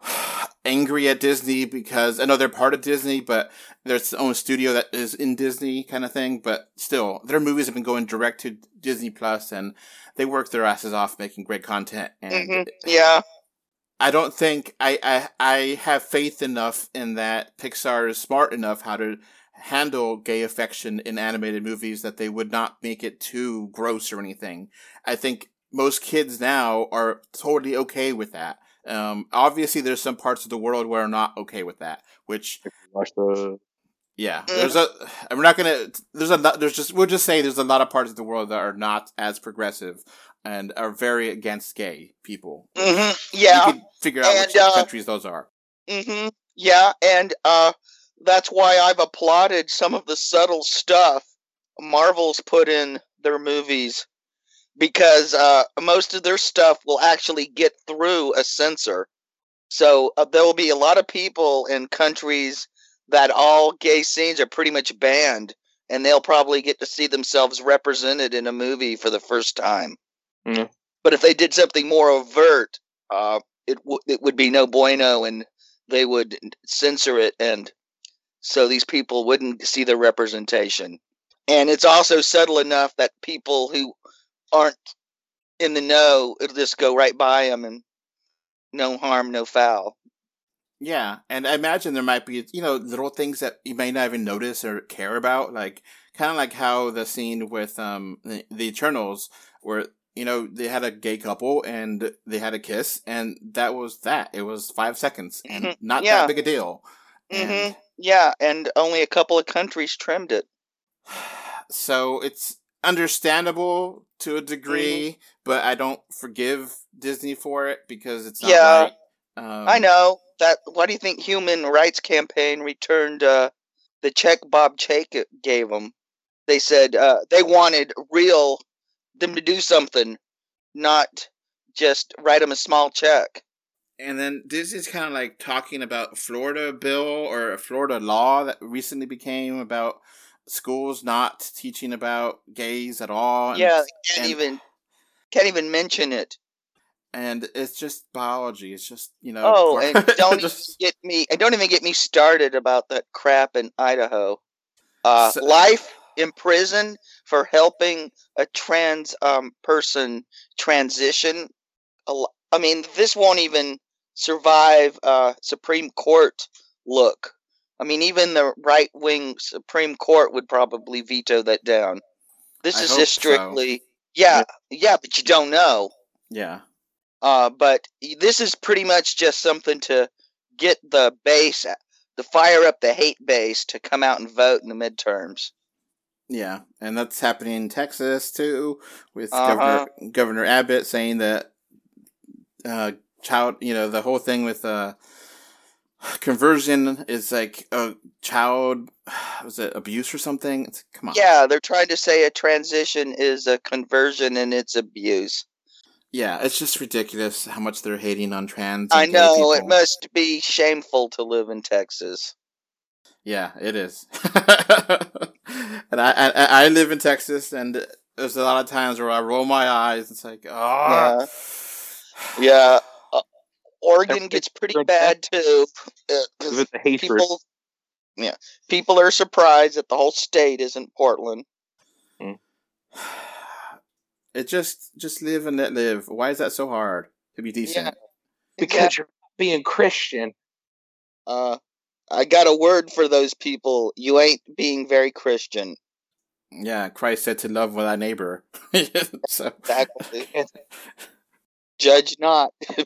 <sighs> angry at Disney because I know they're part of Disney, but there's their own studio that is in Disney kind of thing. But still, their movies have been going direct to Disney Plus, and they work their asses off making great content. And Mhm. Yeah. I don't think I, I I have faith enough in that Pixar is smart enough how to handle gay affection in animated movies that they would not make it too gross or anything. I think most kids now are totally okay with that. Um, obviously, there's some parts of the world where are not okay with that, which Watch the yeah, Mm. there's a. We're not gonna. There's a. There's just. We'll just say there's a lot of parts of the world that are not as progressive and are very against gay people. hmm Yeah. you can figure out which uh, countries those are. hmm Yeah, and uh, that's why I've applauded some of the subtle stuff Marvel's put in their movies because uh, most of their stuff will actually get through a censor. So uh, there will be a lot of people in countries that all gay scenes are pretty much banned, and they'll probably get to see themselves represented in a movie for the first time. Mhm. But if they did something more overt, uh, it w- it would be no bueno, and they would censor it, and so these people wouldn't see the representation. And it's also subtle enough that people who aren't in the know it'll just go right by them, and no harm, no foul. Yeah, and I imagine there might be you know little things that you may not even notice or care about, like kind of like how the scene with um the, the Eternals, where you know they had a gay couple and they had a kiss, and that was that. It was five seconds and Mhm, not yeah. that big a deal. hmm And Yeah, and only a couple of countries trimmed it. <sighs> so it's understandable to a degree, Mm-hmm. but I don't forgive Disney for it because it's not Yeah. right. Um, I know that. Why do you think? Human Rights Campaign returned uh, the check Bob Chapek gave them. They said uh, they wanted real them to do something, not just write them a small check. And then this is kind of like talking about Florida bill or a Florida law that recently became about schools not teaching about gays at all. And, yeah, can't and- even can't even mention it. and it's just biology. It's just you know. Oh, and don't <laughs> just- even get me. And don't even get me started about that crap in Idaho. Uh, So- life in prison for helping a trans um, person transition. A I mean, this won't even survive uh, Supreme Court look. I mean, even the right wing Supreme Court would probably veto that down. This I is just so. strictly, yeah, yeah, but you don't know. yeah. Uh, but this is pretty much just something to get the base, to fire up the hate base to come out and vote in the midterms. Yeah, and that's happening in Texas too, with Uh-huh. Governor Governor Abbott saying that uh, child, you know, the whole thing with uh, conversion is like a child, <sighs> was it abuse or something? It's, come on, Yeah, they're trying to say a transition is a conversion and it's abuse. yeah, it's just ridiculous how much they're hating on trans. I know it must be shameful to live in Texas. Yeah, it is. <laughs> and I, I I live in Texas, and there's a lot of times where I roll my eyes. It's like, oh, Yeah, uh, Oregon gets pretty bad too. uh, 'cause with the hatred. people, yeah, people are surprised that the whole state isn't Portland. <sighs> it just just live and let live. Why is that so hard to be decent? because you're being Christian. Uh, I got a word for those people. You ain't being very Christian. Yeah, Christ said to love thy neighbor. <laughs> so Exactly. <laughs> Judge not. <laughs>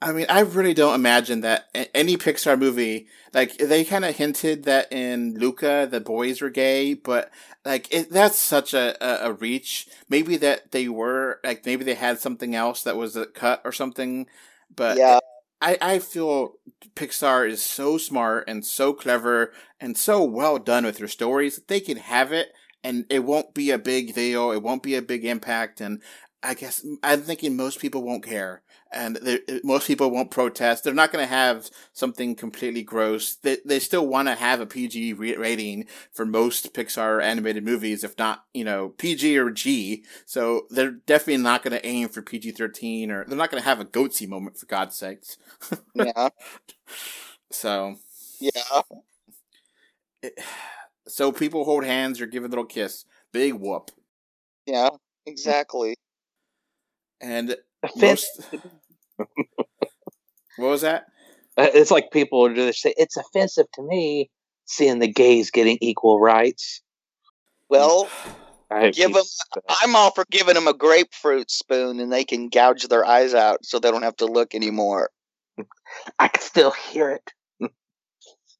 I mean, I really don't imagine that any Pixar movie, like they kind of hinted that in Luca the boys were gay, but like it, that's such a, a a reach. Maybe that they were like maybe they had something else that was a cut or something, but yeah. I, I feel Pixar is so smart and so clever and so well done with their stories. That they can have it and it won't be a big deal. It won't be a big impact. And I guess I'm thinking most people won't care, and uh, most people won't protest. They're not going to have something completely gross. They they still want to have a PG rating for most Pixar animated movies, if not you know PG or G. So they're definitely not going to aim for PG thirteen, or they're not going to have a goatse moment for God's sakes. <laughs> yeah. So. Yeah. It, so people hold hands or give a little kiss. Big whoop. Yeah, exactly. And most. <laughs> what was that? Uh, it's like people just say it's offensive to me seeing the gays getting equal rights. Well, give them. I'm all for giving them a grapefruit spoon, and they can gouge their eyes out, so they don't have to look anymore. I can still hear it.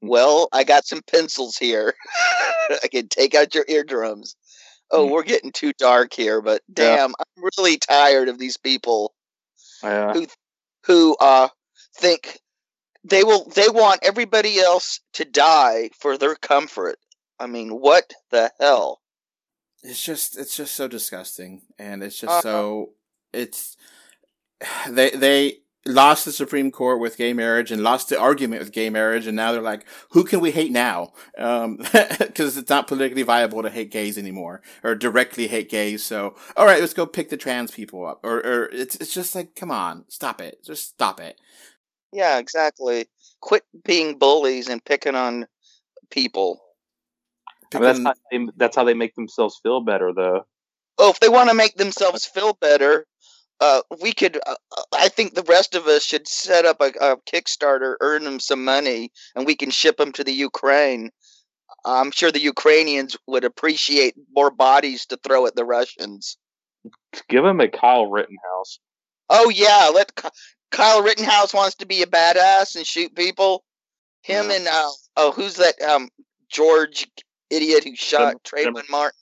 well, I got some pencils here. <laughs> I can take out your eardrums oh, mm. we're getting too dark here, but damn, yeah. I'm really tired of these people yeah. who who uh think they will they want everybody else to die for their comfort. I mean, what the hell? It's just it's just so disgusting and it's just uh, so it's <sighs> they they lost the Supreme Court with gay marriage and lost the argument with gay marriage, and now they're like, who can we hate now? Because um, <laughs> it's not politically viable to hate gays anymore or directly hate gays. So, all right, let's go pick the trans people up. Or, or it's it's just like, come on, stop it, just stop it. Yeah, exactly. Quit being bullies and picking on people. Picking... that's, how they, that's how they make themselves feel better, though. Oh, if they want to make themselves feel better, uh, we could. Uh, I think the rest of us should set up a, a, Kickstarter, earn them some money, and we can ship them to the Ukraine. I'm sure the Ukrainians would appreciate more bodies to throw at the Russians. Give them a Kyle Rittenhouse. Oh yeah, let Kyle Rittenhouse wants to be a badass and shoot people. Him yeah. and uh, oh, who's that? Um, George idiot who shot Zimmer, Trayvon Martin.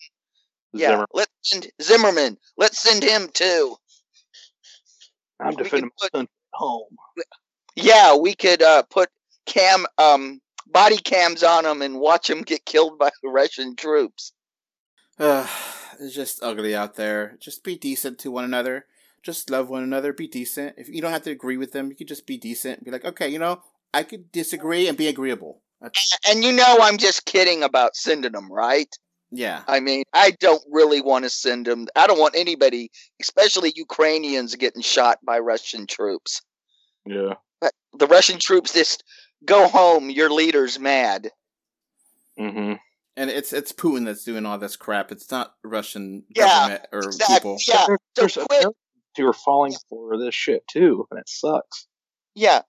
Yeah, Zimmer. let's send Zimmerman. Let's send him too. I'm defending my son at home. Yeah, we could uh, put cam um, body cams on them and watch them get killed by the Russian troops. Uh, it's just ugly out there. Just be decent to one another. Just love one another. Be decent. If you don't have to agree with them, you could just be decent. Be like, okay, you know, I could disagree and be agreeable. That's- and you know, I'm just kidding about sending them, right? Yeah. I mean, I don't really want to send them. I don't want anybody, especially Ukrainians, getting shot by Russian troops. Yeah. But the Russian troops just go home. Your leader's mad. Mm-hmm. And it's it's Putin that's doing all this crap. It's not Russian yeah, government or exactly, people. Yeah. There's, so there's who are falling for this shit too, and it sucks. Yeah.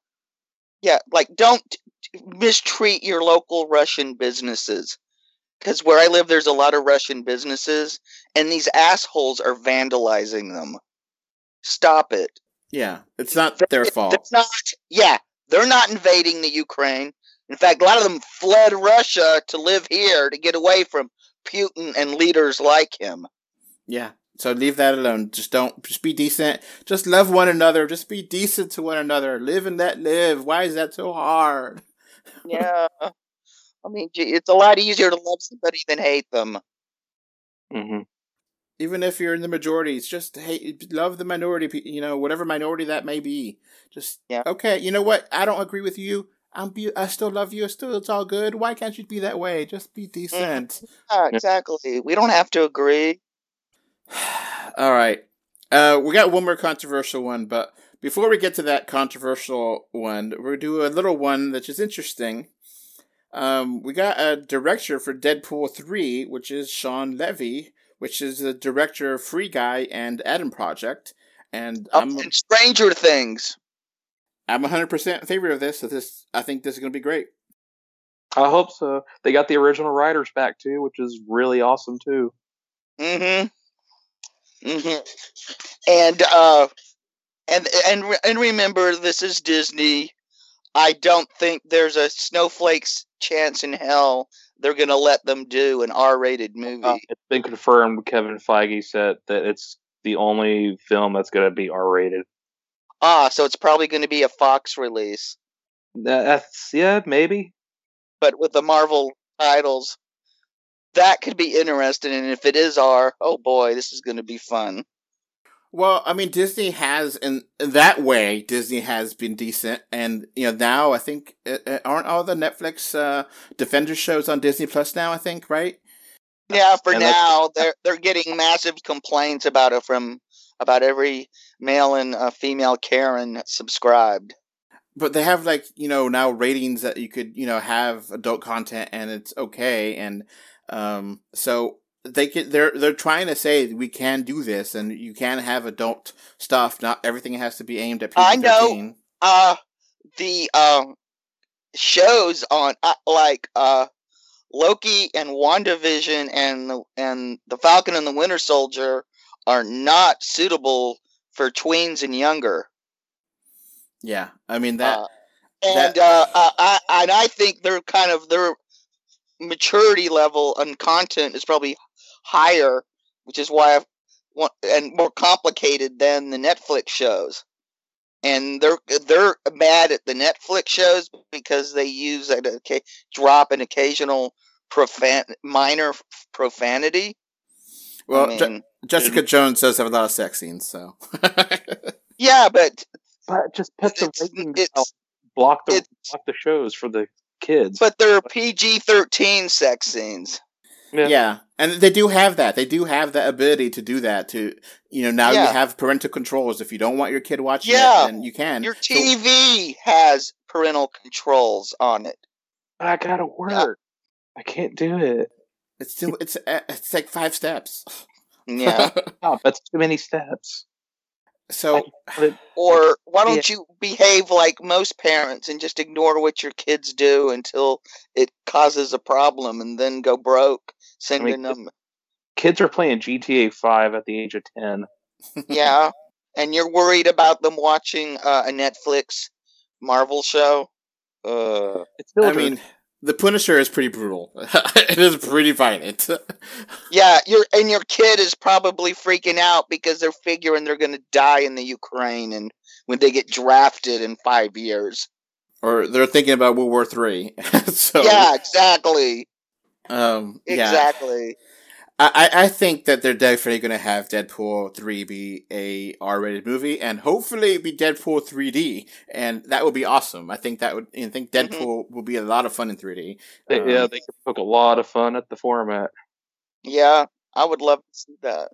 Yeah. Like, don't mistreat your local Russian businesses because where I live, there's a lot of Russian businesses, and these assholes are vandalizing them. Stop it. Yeah, it's not their fault. It's not. Yeah, they're not invading the Ukraine. In fact, a lot of them fled Russia to live here to get away from Putin and leaders like him. Yeah. So leave that alone. Just don't. Just be decent. Just love one another. Just be decent to one another. Live and let live. Why is that so hard? Yeah. I mean, it's a lot easier to love somebody than hate them. Mm-hmm. Even if you're in the majority, it's just hate, love the minority. You know, whatever minority that may be. Just yeah. Okay, you know what? I don't agree with you. I'm be- I still love you. Still, it's all good. Why can't you be that way? Just be mm-hmm. decent. Yeah, exactly. We don't have to agree. <sighs> all right. Uh, we got one more controversial one, but before we get to that controversial one, we'll do a little one that's just interesting. Um, we got a director for Deadpool 3, which is Shawn Levy, which is the director of Free Guy and Adam Project. And oh, I'm and Stranger Things. I'm 100% in favor of this. So this, I think this is going to be great. I hope so. They got the original writers back too, which is really awesome too. Mhm. Mhm. And uh and and and remember this is Disney. I don't think there's a snowflake's chance in hell they're going to let them do an R-rated uh, movie. Uh, it's been confirmed. Kevin Feige said that it's the only film that's going to be R-rated. Ah, so it's probably going to be a Fox release. That's yeah, maybe. But with the Marvel titles, that could be interesting. And if it is R, oh boy, this is going to be fun. Well, I mean, Disney has in, in that way. Disney has been decent, and you know now I think uh, uh, aren't all the Netflix uh, Defender shows on Disney Plus now? I think right. Yeah, for And now they're they're getting massive complaints about it from about every male and uh, female Karen subscribed. But they have like you know now ratings that you could you know have adult content and it's okay, and um so they can they're they're trying to say we can do this and you can have adult stuff. Not everything has to be aimed at people. I know. Uh the um shows on uh, like uh Loki and WandaVision and the and the Falcon and the Winter Soldier are not suitable for tweens and younger. Yeah, I mean that. Uh, and uh, uh, I and I think they're kind of their maturity level and content is probably higher, which is why I want and more complicated than the Netflix shows. And they're they're mad at the Netflix shows because they use a okay, drop an occasional profan minor profanity. well, I Je- mean, Jessica mm-hmm. Jones does have a lot of sex scenes, so. <laughs> yeah, but But just put the It's- ratings out. Block the block the shows for the kids. but they're PG thirteen sex scenes. Yeah. and they do have that. They do have the ability to do that. To you know, now Yeah. you have parental controls. If you don't want your kid watching Yeah. it, then you can. Your So- TV has parental controls on it. But I gotta work. I can't do it. it's still it's uh, it's like five steps. Yeah. Stop. <laughs> That's too many steps. so or why don't you behave like most parents and just ignore what your kids do until it causes a problem and then go broke sending them Kids are playing GTA Five at the age of ten. <laughs> yeah and you're worried about them watching uh, a netflix marvel show uh It's still I mean, the Punisher is pretty brutal. <laughs> it is pretty violent. <laughs> yeah your and your kid is probably freaking out because they're figuring they're going to die in the ukraine and when they get drafted in five years or they're thinking about World War Three. so yeah exactly um, exactly I, I I think that they're definitely going to have Deadpool 3 be a R-rated movie, and hopefully it'd be Deadpool 3D, and that would be awesome. I think that would. I think Mm-hmm. Deadpool will be a lot of fun in 3D. They, Um, yeah, they could poke a lot of fun at the format. yeah i would love to see that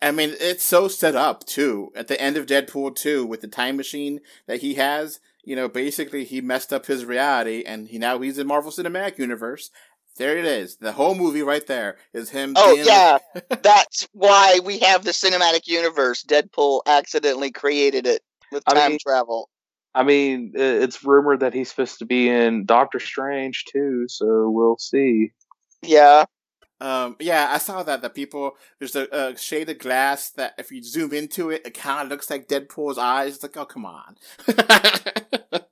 I mean, it's so set up too. At the end of Deadpool 2, with the time machine that he has, you know, basically he messed up his reality, and he now he's in Marvel Cinematic Universe. There it is. The whole movie right there is him. Oh being- yeah, <laughs> that's why we have the cinematic universe. Deadpool accidentally created it with I time mean- travel. I mean, it's rumored that he's supposed to be in Doctor Strange too, so we'll see. Yeah, Um, yeah, I saw that. That people there's a, a shade of glass that if you zoom into it, it kind of looks like Deadpool's eyes. It's like, oh come on. <laughs>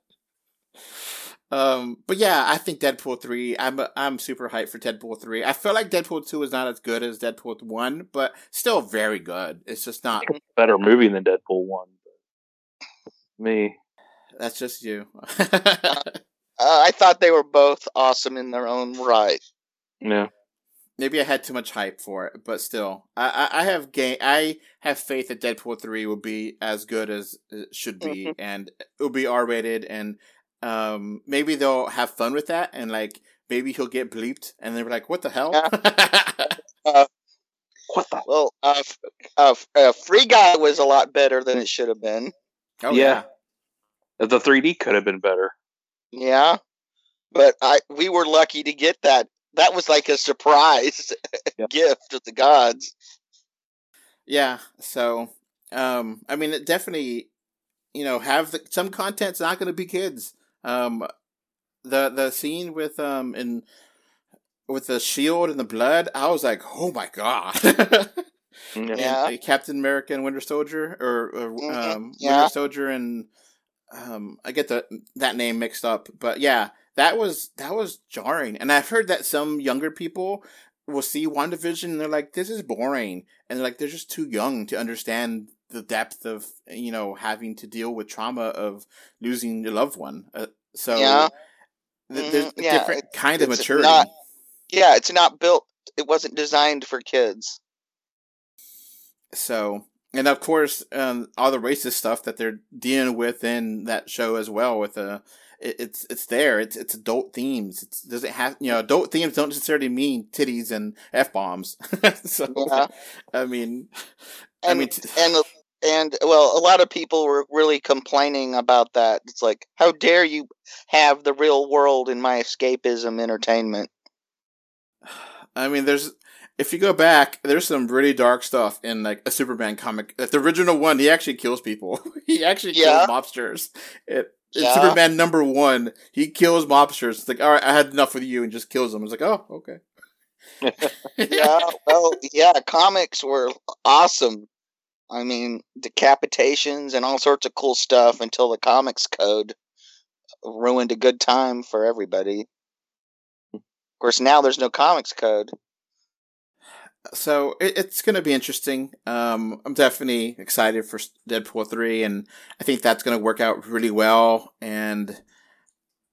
um, but yeah, I think Deadpool three. I'm I'm super hyped for Deadpool three. I feel like Deadpool two is not as good as Deadpool one, but still very good. It's just not. Better movie than Deadpool one. Me, That's just you. <laughs> uh, I thought they were both awesome in their own right. yeah. Maybe I had too much hype for it, but still, I I, I have gain. I have faith that Deadpool three will be as good as it should be, Mhm. and it will be R rated, and um maybe they'll have fun with that, and like maybe he'll get bleeped, and they're like, "What the hell?" <laughs> What the? Well, uh, f- uh, f- uh, Free Guy was a lot better than it should have been. oh Yeah. The 3D could have been better. Yeah, but I we were lucky to get that. That was like a surprise <laughs> Yeah. gift of the gods. Yeah. So, um, I mean, it definitely, you know, have the, some content's not going to be kids. Um, the the scene with um in with the shield and the blood, I was like, oh my god. <laughs> Yeah. Yeah. And, Captain America and Winter Soldier, or, or Mhm, um, yeah. Winter Soldier and um, I get the that name mixed up, but yeah, that was that was jarring. And I've heard that some younger people will see WandaVision and they're like, "This is boring," and they're like, "They're just too young to understand the depth of you know having to deal with trauma of losing your loved one." Uh, so Yeah. th- there's Mhm, a different kind of maturity. not- Yeah, it's not built. It wasn't designed for kids. So, and of course, um, all the racist stuff that they're dealing with in that show as well. With uh, it, it's it's there. It's it's adult themes. It doesn't have you know adult themes don't necessarily mean titties and f bombs. <laughs> so Yeah. I mean, and I mean, t- and and well, a lot of people were really complaining about that. It's like, how dare you have the real world in my escapism entertainment? <sighs> I mean, there's if you go back, there's some really dark stuff in like a Superman comic. Like the original one, he actually kills people. <laughs> he actually Yeah. kills mobsters. It, Yeah. Superman number one, he kills mobsters. It's like, all right, I had enough with you, and just kills them. It's like, oh, okay. <laughs> yeah, well, yeah, comics were awesome. I mean, decapitations and all sorts of cool stuff until the comics code ruined a good time for everybody. Of course, now there's no comics code. so it, it's going to be interesting. Um, I'm definitely excited for Deadpool three, and I think that's going to work out really well. And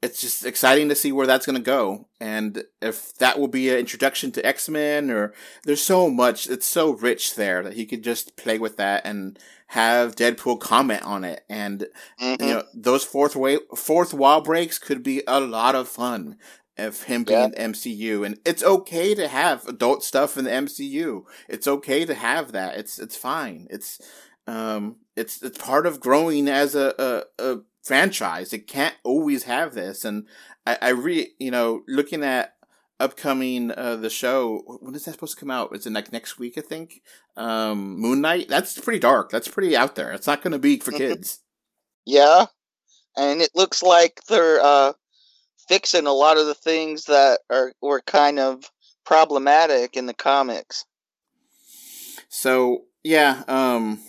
it's just exciting to see where that's going to go, and if that will be an introduction to X Men, or there's so much. It's so rich there that he could just play with that and have Deadpool comment on it, and Mhm. you know those fourth way fourth wall breaks could be a lot of fun of him being Yeah. the MCU and it's okay to have adult stuff in the MCU. It's okay to have that. It's it's fine. It's um it's it's part of growing as a a, a franchise. It can't always have this and I I re you know looking at upcoming uh the show when is that supposed to come out? Is it like next week I think? Um Moon Knight? That's pretty dark. That's pretty out there. It's not going to be for Mhm. kids. Yeah, and it looks like they're uh, fixing a lot of the things that are were kind of problematic in the comics. So yeah, um,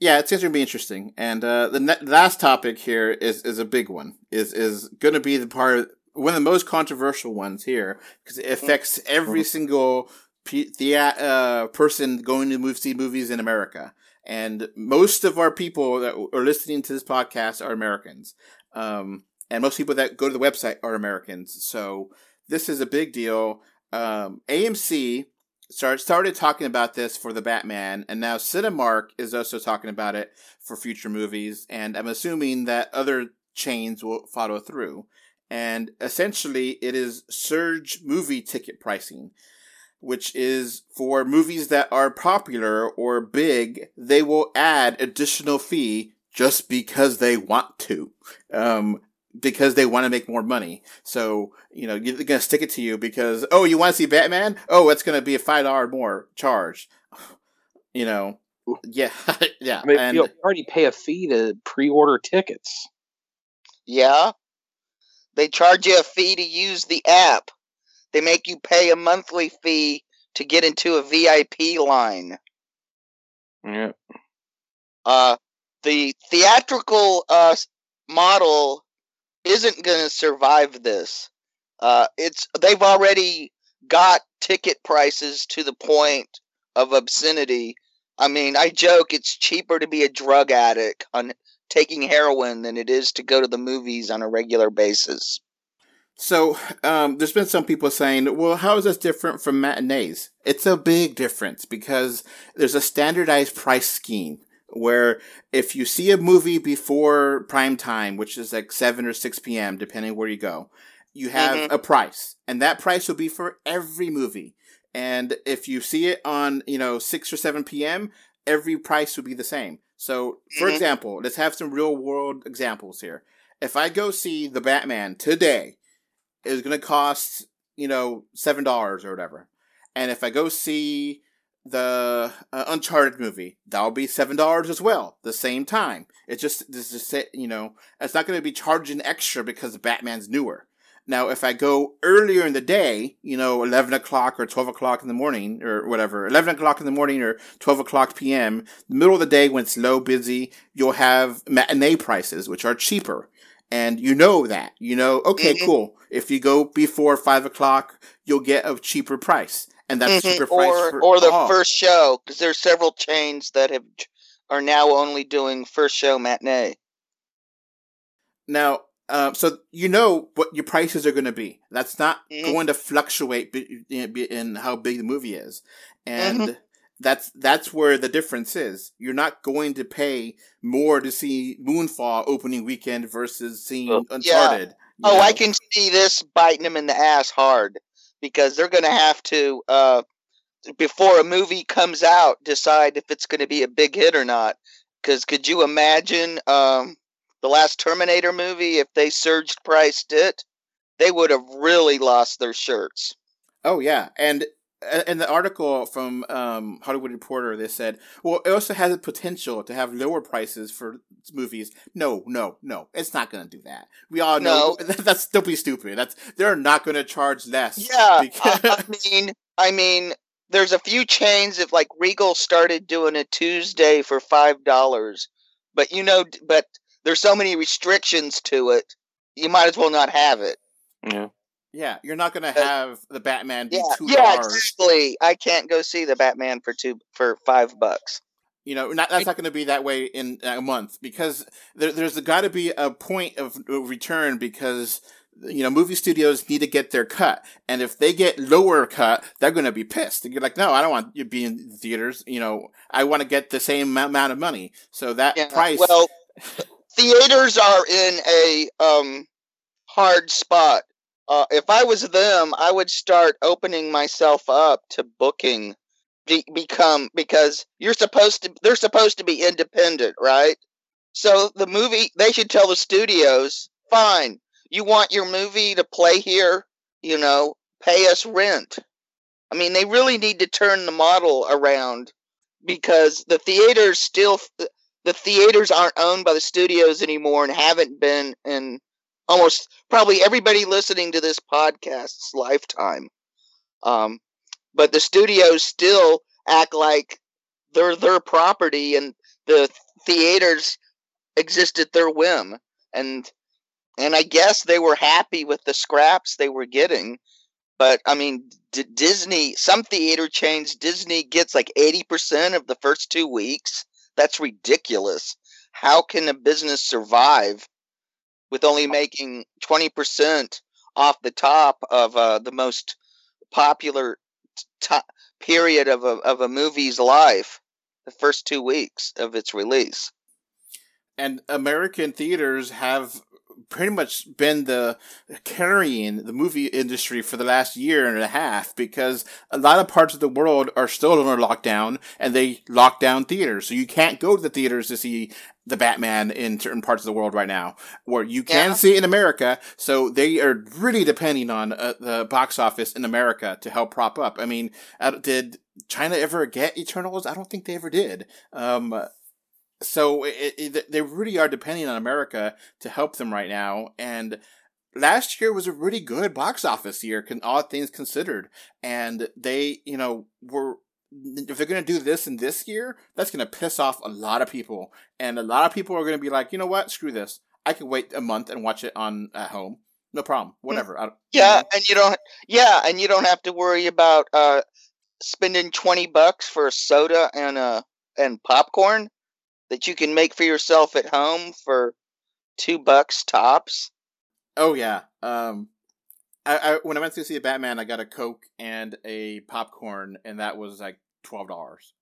yeah, it's going to be interesting. And uh, the ne- last topic here is is a big one. is is going to be the part one of the most controversial ones here because it affects every single pe- thea- uh, person going to move see movies in America. And most of our people that are listening to this podcast are Americans. Um, and most people that go to the website are Americans. So this is a big deal. Um, AMC start, started talking about this for the Batman, and now Cinemark is also talking about it for future movies. And I'm assuming that other chains will follow through. And essentially, it is surge movie ticket pricing, which is for movies that are popular or big, they will add additional fee just because they want to. Um, because they want to make more money. So, you know, they're going to stick it to you because, oh, you want to see Batman? Oh, it's going to be a $5 more charge. You know, yeah, <laughs> yeah. I mean, and, you already pay a fee to pre-order tickets. Yeah, they charge you a fee to use the app. They make you pay a monthly fee to get into a VIP line. Yeah. Uh, the theatrical uh, model isn't going to survive this. Uh, it's they've already got ticket prices to the point of obscenity. I mean, I joke it's cheaper to be a drug addict on taking heroin than it is to go to the movies on a regular basis. So, um, there's been some people saying, well, how is this different from matinees? It's a big difference because there's a standardized price scheme where if you see a movie before prime time, which is like 7 or 6 p.m., depending where you go, you have Mhm. a price and that price will be for every movie. And if you see it on, you know, 6 or 7 p.m., every price will be the same. So, for Mhm. example, let's have some real world examples here. If I go see the Batman today, it's going to cost, you know, $7 or whatever. And if I go see the uh, Uncharted movie, that'll be $7 as well, the same time. It's just, this is, it, you know, it's not going to be charging extra because Batman's newer. Now, if I go earlier in the day, you know, 11 o'clock or 12 o'clock in the morning or whatever, 11 o'clock in the morning or 12 o'clock PM, the middle of the day when it's low busy, you'll have matinee prices, which are cheaper. And you know that. You know, okay, Mhm. cool. If you go before 5 o'clock, you'll get a cheaper price. And that's a Mhm, cheaper price or for or the all. first show because there's several chains that have are now only doing first show matinee. Now, um, so you know what your prices are going to be. That's not Mhm. going to fluctuate be- in, be- in how big the movie is, and that's that's where the difference is. You're not going to pay more to see Moonfall opening weekend versus seeing Oh. Uncharted. you Oh, know? I can see this biting them in the ass hard because they're going to have to, uh, before a movie comes out, decide if it's going to be a big hit or not. Because could you imagine um, the last Terminator movie if they surged priced it? They would have really lost their shirts. Oh yeah, and in the article from um, Hollywood Reporter, they said, "Well, it also has the potential to have lower prices for movies." No, no, no, it's not going to do that. We all know <laughs> that's don't be stupid. That's they're not going to charge less. Yeah, because- I, I mean, I mean, there's a few chains if like Regal started doing a Tuesday for five dollars, but you know, but there's so many restrictions to it, you might as well not have it. Yeah. Yeah, you're not going to have the Batman be Yeah, two yeah, dollars. exactly. I can't go see the Batman for two for five bucks. You know, not, that's not going to be that way in a month because there, there's got to be a point of return because you know movie studios need to get their cut, and if they get lower cut, they're going to be pissed. They're like, no, I don't want you to be in theaters. You know, I want to get the same amount of money. So that Yeah, price, Well, theaters are in a um hard spot. Uh, if I was them, I would start opening myself up to booking. Be- become because you're supposed to. They're supposed to be independent, right? So the movie they should tell the studios, fine, you want your movie to play here, you know, pay us rent. I mean, they really need to turn the model around because the theaters still the theaters aren't owned by the studios anymore and haven't been in almost probably everybody listening to this podcast's lifetime. Um, but the studios still act like they're their property and the theaters exist at their whim. And and I guess they were happy with the scraps they were getting. But I mean, D- Disney, some theater chains, Disney gets like 80% of the first two weeks. That's ridiculous. How can a business survive with only making 20% off the top of uh, the most popular t- period of a, of a movie's life, the first two weeks of its release? and American theaters have pretty much been the carrying the movie industry for the last year and a half because a lot of parts of the world are still under lockdown and they lock down theaters. So you can't go to the theaters to see the Batman in certain parts of the world right now, where you can Yeah. see it in America. So they are really depending on uh, the box office in America to help prop up. I mean, uh, did China ever get Eternals? I don't think they ever did. Um, so it, it, they really are depending on America to help them right now. And last year was a really good box office year, con- all things considered. And they, you know, were if they're going to do this in this year, that's going to piss off a lot of people, and a lot of people are going to be like, you know what, screw this. I can wait a month and watch it on at home. No problem. Whatever. I don't- you Yeah, and you don't. Yeah, and you don't have to worry about uh, spending twenty bucks for a soda and uh and popcorn that you can make for yourself at home for two bucks tops. Oh yeah. Um, I, I when I went to see a Batman, I got a Coke and a popcorn, and that was like twelve dollars.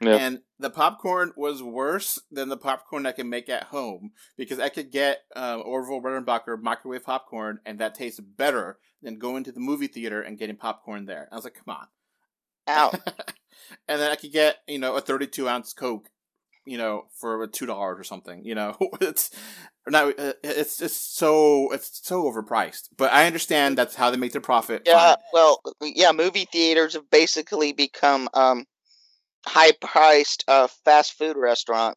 Yeah. And the popcorn was worse than the popcorn I can make at home because I could get um, Orville Redenbacher microwave popcorn, and that tastes better than going to the movie theater and getting popcorn there. I was like, come on. Out. <laughs> and then I could get you know a thirty-two ounce Coke, you know, for two dollars or something. You know, <laughs> it's not. uh, It's just so it's so overpriced. But I understand that's how they make their profit. yeah, fine. well, yeah, movie theaters have basically become um high-priced uh fast food restaurant.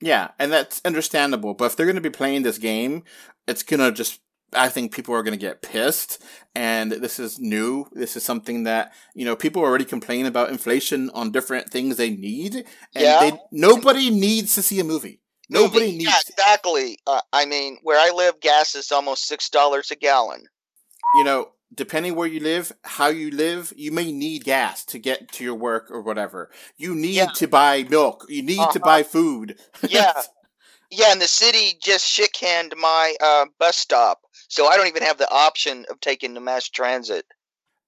yeah, and that's understandable. But if they're going to be playing this game, it's gonna just. I think people are going to get pissed, and this is new. This is something that you know people already complain about inflation on different things they need, and Yeah. they nobody needs to see a movie. Nobody Movie- needs. Yeah, exactly. Uh, I mean, where I live, gas is almost six dollars a gallon. you know, depending where you live, how you live, you may need gas to get to your work or whatever. You need Yeah. to buy milk. You need to Uh-huh. buy food. Yeah. <laughs> Yeah, and the city just shit canned my uh, bus stop, so I don't even have the option of taking the mass transit.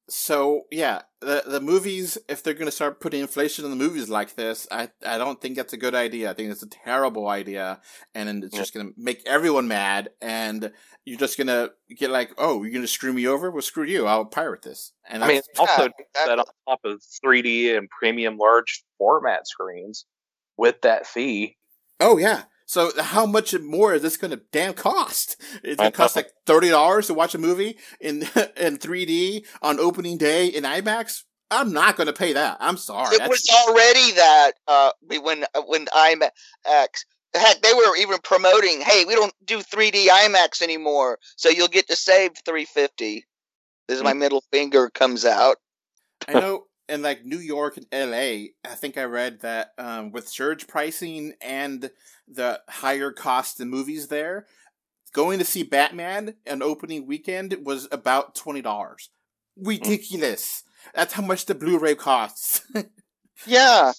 so yeah, the the movies, if they're going to start putting inflation in the movies like this, I I don't think that's a good idea. I think it's a terrible idea, and it's just going to make everyone mad. And you're just going to get like, oh, you're going to screw me over? Well, screw you. I'll pirate this. And I mean, that's- it's also Yeah, that on top of 3D and premium large format screens with that fee. oh yeah. So how much more is this going to damn cost? It's going to cost like thirty dollars to watch a movie in <laughs> in 3D on opening day in IMAX. I'm not going to pay that. I'm sorry. It That's- was already that uh, when when IMAX. Heck, they were even promoting, "Hey, we don't do 3D IMAX anymore, so you'll get to save 350." This is my middle finger comes out. I know in like New York and LA, I think I read that um, with surge pricing and the higher cost in movies there, going to see Batman an opening weekend was about twenty dollars. Ridiculous. That's how much the Blu-ray costs. <laughs> Yeah,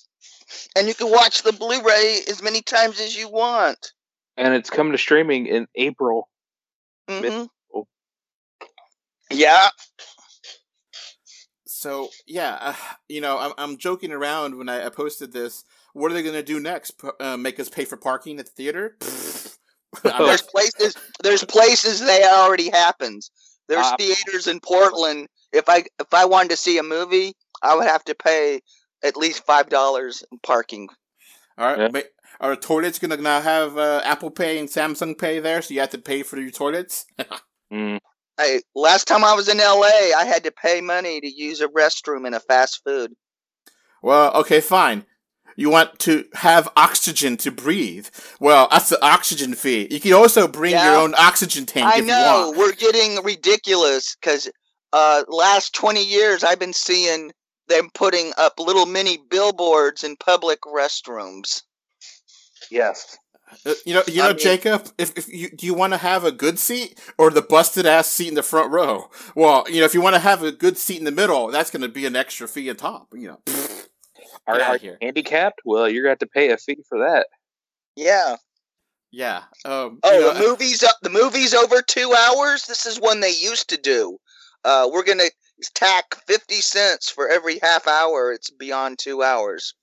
and you can watch the Blu-ray as many times as you want. And it's coming to streaming in April. hmm Oh. Yeah, so yeah, uh, you know, I'm I'm joking around when I, I posted this. What are they going to do next? P- uh, make us pay for parking at the theater? <laughs> There's places. There's places that already happens. There's Uh, theaters in Portland. If I if I wanted to see a movie, I would have to pay at least five dollars in parking. All right. Yeah. ma- Are toilets gonna now have uh, Apple Pay and Samsung Pay there, so you have to pay for your toilets? <laughs> Mm. I last time I was in LA, I had to pay money to use a restroom in a fast food. well, okay, fine. You want to have oxygen to breathe? Well, that's the oxygen fee. You can also bring Yeah. your own oxygen tank I if you know want. we're getting ridiculous because uh, last twenty years I've been seeing them putting up little mini billboards in public restrooms. Yes. Uh, you know, you I know, mean- Jacob. If, if you do you want to have a good seat or the busted ass seat in the front row? Well, you know, if you want to have a good seat in the middle, that's going to be an extra fee on top. You know, Are, Get outta are you handicapped? Well, you're going to have to pay a fee for that. Yeah. yeah. Um, Oh, you know, the movies the movies over two hours. This is one they used to do. Uh, we're gonna tack fifty cents for every half hour. It's beyond two hours.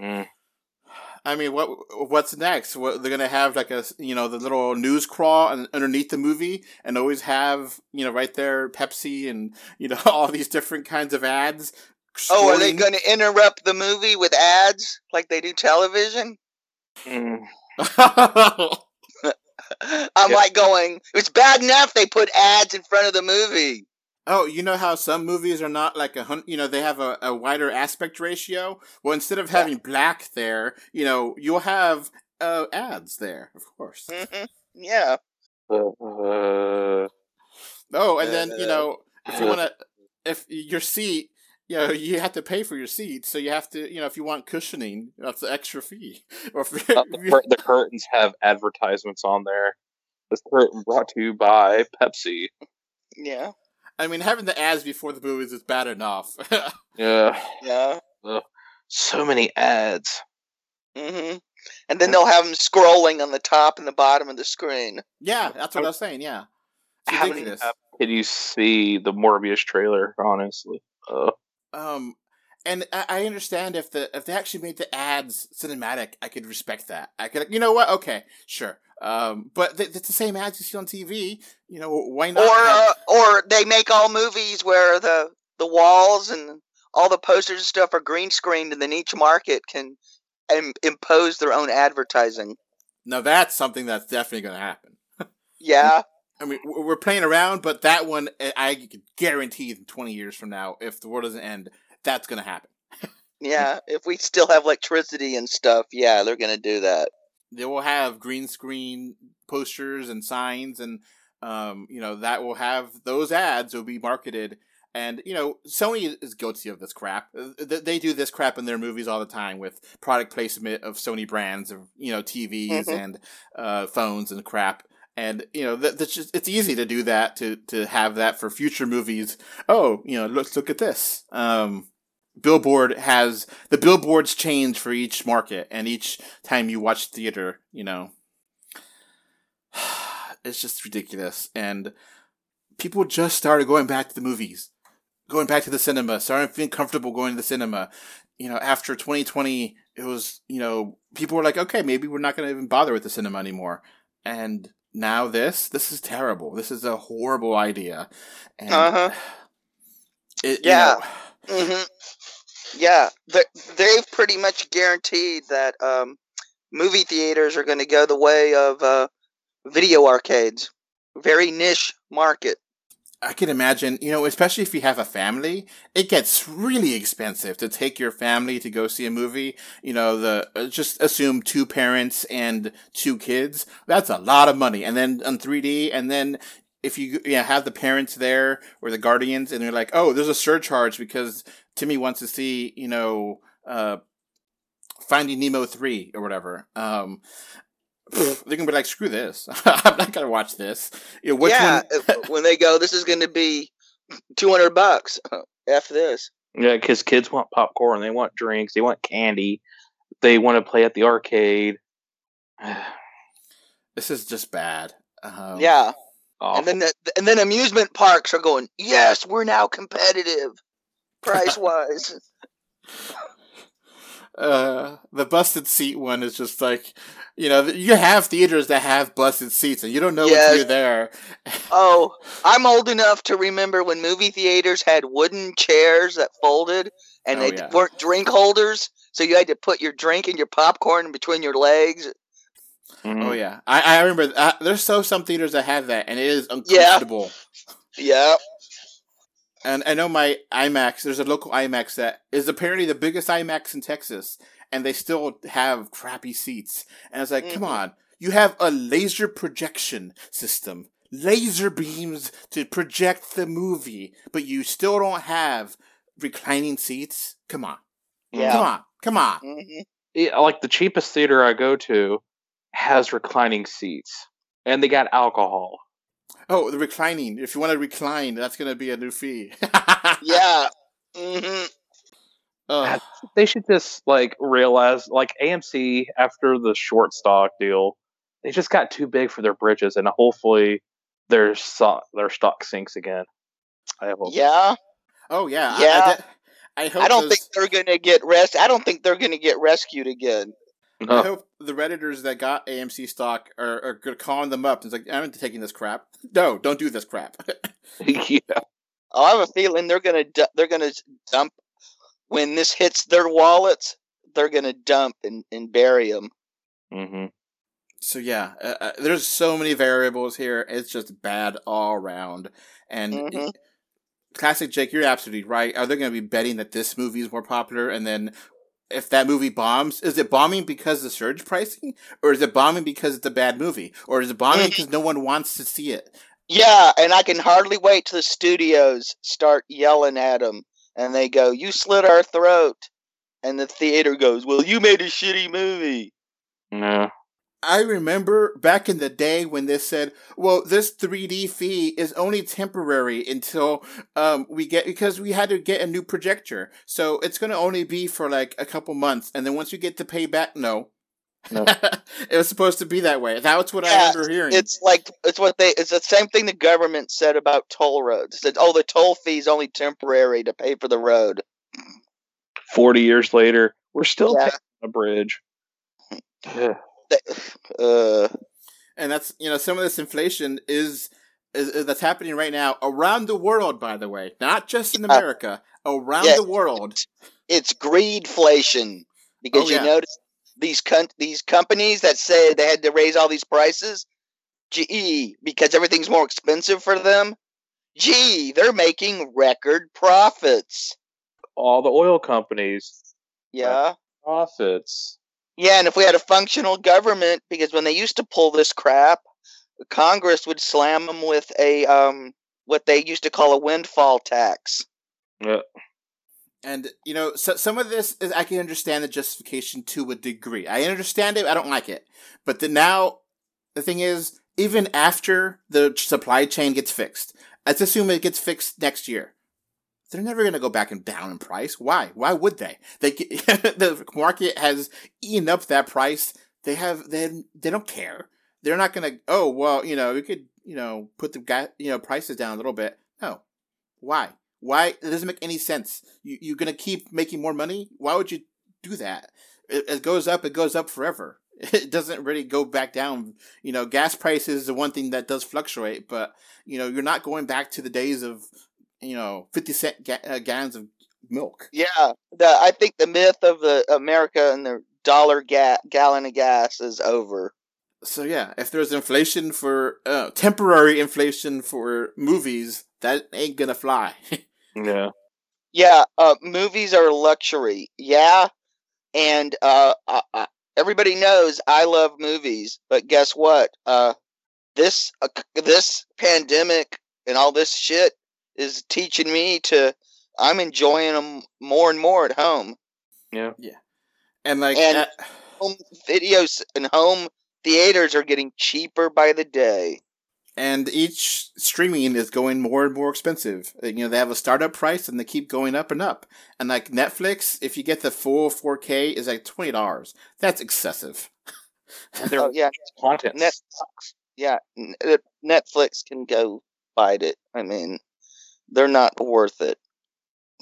Mm. I mean, what what's next? What they're gonna have like a you know the little news crawl and underneath the movie, and always have you know right there Pepsi and you know <laughs> all these different kinds of ads. Oh, are they going to interrupt the movie with ads like they do television? Mm. <laughs> <laughs> I'm Yeah. like going. It's bad enough they put ads in front of the movie. Oh, you know how some movies are not like a hun- you know they have a, a wider aspect ratio. Well, instead of having black there, you know you'll have uh, ads there, of course. hmm Yeah. Uh, Oh, and then you know <laughs> if you want to, if your seat, you know you have to pay for your seat, so you have to, you know, if you want cushioning, that's an extra fee. <laughs> Or if, uh, <laughs> the, the curtains have advertisements on there. This curtain brought to you by Pepsi. Yeah. I mean, having the ads before the movies is bad enough. <laughs> Yeah. Yeah. So many ads. hmm And then they'll have them scrolling on the top and the bottom of the screen. yeah, that's what I was saying. Yeah, it's How many ridiculous. times Did you see the Morbius trailer? Honestly, uh, Um, and I, I understand if the if they actually made the ads cinematic, I could respect that. I could, you know what? Okay, sure. Um, but th- it's the same ads you see on TV. You know, why not? Or have- uh, or they make all movies where the the walls and all the posters and stuff are green screened, and then each market can Im- impose their own advertising. now that's something that's definitely going to happen. <laughs> Yeah. I mean, we're playing around, but that one, I- I can guarantee in 20 years from now, if the world doesn't end, that's going to happen. <laughs> Yeah, if we still have electricity and stuff, yeah, they're gonna do that. They will have green screen posters and signs, and, um, you know, that will have those ads will be marketed. And, you know, Sony is guilty of this crap. Uh, They do this crap in their movies all the time with product placement of Sony brands of, you know, TVs Mhm. and uh, phones and crap. And you know that, that's just it's easy to do that to to have that for future movies. Oh, you know, let's look at this. Um, Billboard has the billboards change for each market, and each time you watch theater, you know, <sighs> it's just ridiculous. And people just started going back to the movies. going back to the cinema, starting feeling comfortable going to the cinema. You know, after 2020, it was, you know, people were like, okay, maybe we're not going to even bother with the cinema anymore. And now this, this is terrible. This is a horrible idea. And Uh-huh. <sighs> it, you Yeah. know, hmm Yeah, they they've pretty much guaranteed that um, movie theaters are going to go the way of uh, video arcades. Very niche market. I can imagine, you know, especially if you have a family, it gets really expensive to take your family to go see a movie. You know, the uh, just assume two parents and two kids. That's a lot of money. And then on 3D, and then if you yeah have the parents there or the guardians, and they're like, oh, there's a surcharge because Timmy wants to see, you know, uh, Finding Nemo three or whatever. Um, they're gonna be like, screw this. <laughs> I'm not gonna watch this. You know, which yeah, one? uh, when they go, this is going to be two hundred bucks. <laughs> F this. Yeah, because kids want popcorn, they want drinks, they want candy, they want to play at the arcade. <sighs> This is just bad. Um, yeah, Awful. and then the, and then amusement parks are going. Yes, we're now competitive, price wise. <laughs> Uh, the busted seat one is just like, you know, you have theaters that have busted seats, and you don't know Yes. until you're there. Oh, <laughs> I'm old enough to remember when movie theaters had wooden chairs that folded and Oh, they yeah. weren't drink holders, so you had to put your drink and your popcorn between your legs. Mhm. Oh yeah, I, I remember. Uh, there's so some theaters that have that, and it is uncomfortable. <laughs> Yeah. And I know my IMAX. There's a local IMAX that is apparently the biggest IMAX in Texas, and they still have crappy seats. And it's like, come Mhm. on, you have a laser projection system, laser beams to project the movie, but you still don't have reclining seats. Come on, Yeah. come on, come on. hmm Yeah, like the cheapest theater I go to has reclining seats, and they got alcohol. Oh, the reclining. If you want to recline, that's going to be a new fee. <laughs> Yeah. hmm Ugh. They should just like realize, like AMC after the short stock deal, they just got too big for their britches, and hopefully their stock their stock sinks again. I hope. Yeah. Oh yeah, Yeah. I, I, de- I hope I don't those- think they're gonna get rest. I don't think they're gonna get rescued again. <laughs> I hope the redditors that got AMC stock are, are good calling them up. It's like I'm not taking this crap. <laughs> No, don't do this crap. <laughs> yeah. Oh, I have a feeling they're gonna du- they're gonna dump when this hits their wallets. They're gonna dump and, and bury them. hmm so yeah, uh, uh, there's so many variables here. It's just bad all around. And Mhm. classic Jake, you're absolutely right. Are they going to be betting that this movie is more popular, and then if that movie bombs, is it bombing because of surge pricing, or is it bombing because it's a bad movie, or is it bombing Mhm. because no one wants to see it? Yeah, and I can hardly wait till the studios start yelling at them, and they go, "You slit our throat," and the theater goes, "Well, you made a shitty movie." No. I remember back in the day when they said, "Well, this 3D fee is only temporary until um, we get because we had to get a new projector, so it's going to only be for like a couple months, and then once you get to pay back, no." No. <laughs> it was supposed to be that way. That's what I Yeah, remember hearing. It's like it's what they it's the same thing the government said about toll roads. It said, "Oh, the toll fee is only temporary to pay for the road." Forty years later, we're still Yeah. paying a bridge. Ugh. Uh, and that's you know some of this inflation is, is, is that's happening right now around the world. By the way, not just in Yeah. America, around Yes. the world. it's greedflation because Oh, you yeah. notice these con- these companies that say they had to raise all these prices. Gee, because everything's more expensive for them. Gee, they're making record profits. All the oil companies Yeah. profits. Yeah, and if we had a functional government, because when they used to pull this crap, Congress would slam them with a um what they used to call a windfall tax. Yeah. And you know, so, some of this is I can understand the justification to a degree. I understand it. I don't like it, but the now the thing is, even after the supply chain gets fixed, let's assume it gets fixed next year. They're never going to go back and down in price. Why? Why would they? They <laughs> the market has eaten up that price. They have they they don't care. They're not going to. Oh well, you know, we could you know put the guy you know prices down a little bit. No, why? Why it doesn't make any sense. You, you're gonna keep making more money. Why would you do that? It, it goes up. It goes up forever. <laughs> It doesn't really go back down. You know, gas prices is the one thing that does fluctuate, but you know, you're not going back to the days of you know fifty cent ga- uh, gallons of milk. Yeah, the I think the myth of the America and the dollar ga- gallon of gas is over. So yeah, if there's inflation for uh, temporary inflation for movies, that ain't gonna fly. <laughs> Yeah. Yeah, uh, movies are luxury. Yeah, and uh, uh, uh, everybody knows I love movies, but guess what? Uh, this uh, this pandemic and all this shit is teaching me to. I'm enjoying them more and more at home. Yeah. Yeah, and like, And- uh, Home videos and home theaters are getting cheaper by the day. and each streaming is going more and more expensive. Uh, You know, they have a startup price and they keep going up and up. And like Netflix, if you get the full 4K, is like twenty dollars. That's excessive. And their Oh yeah, content Net- sucks. yeah. Uh, Netflix can go fight it. I mean, they're not worth it.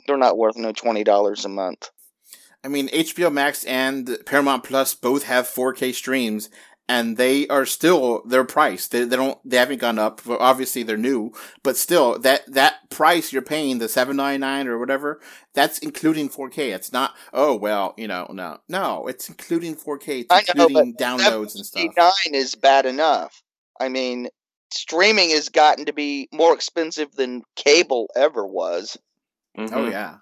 They're not worth no twenty dollars a month. I mean, HBO Max and Paramount Plus both have 4K streams, and they are still their price. They, they don't they haven't gone up. Obviously, they're new, but still that that price you're paying the seven ninety nine or whatever that's including 4K. It's not oh well you know no no it's including 4K. It's I know, including downloads and stuff. Nine is bad enough. I mean, streaming has gotten to be more expensive than cable ever was. Oh Mhm. yeah.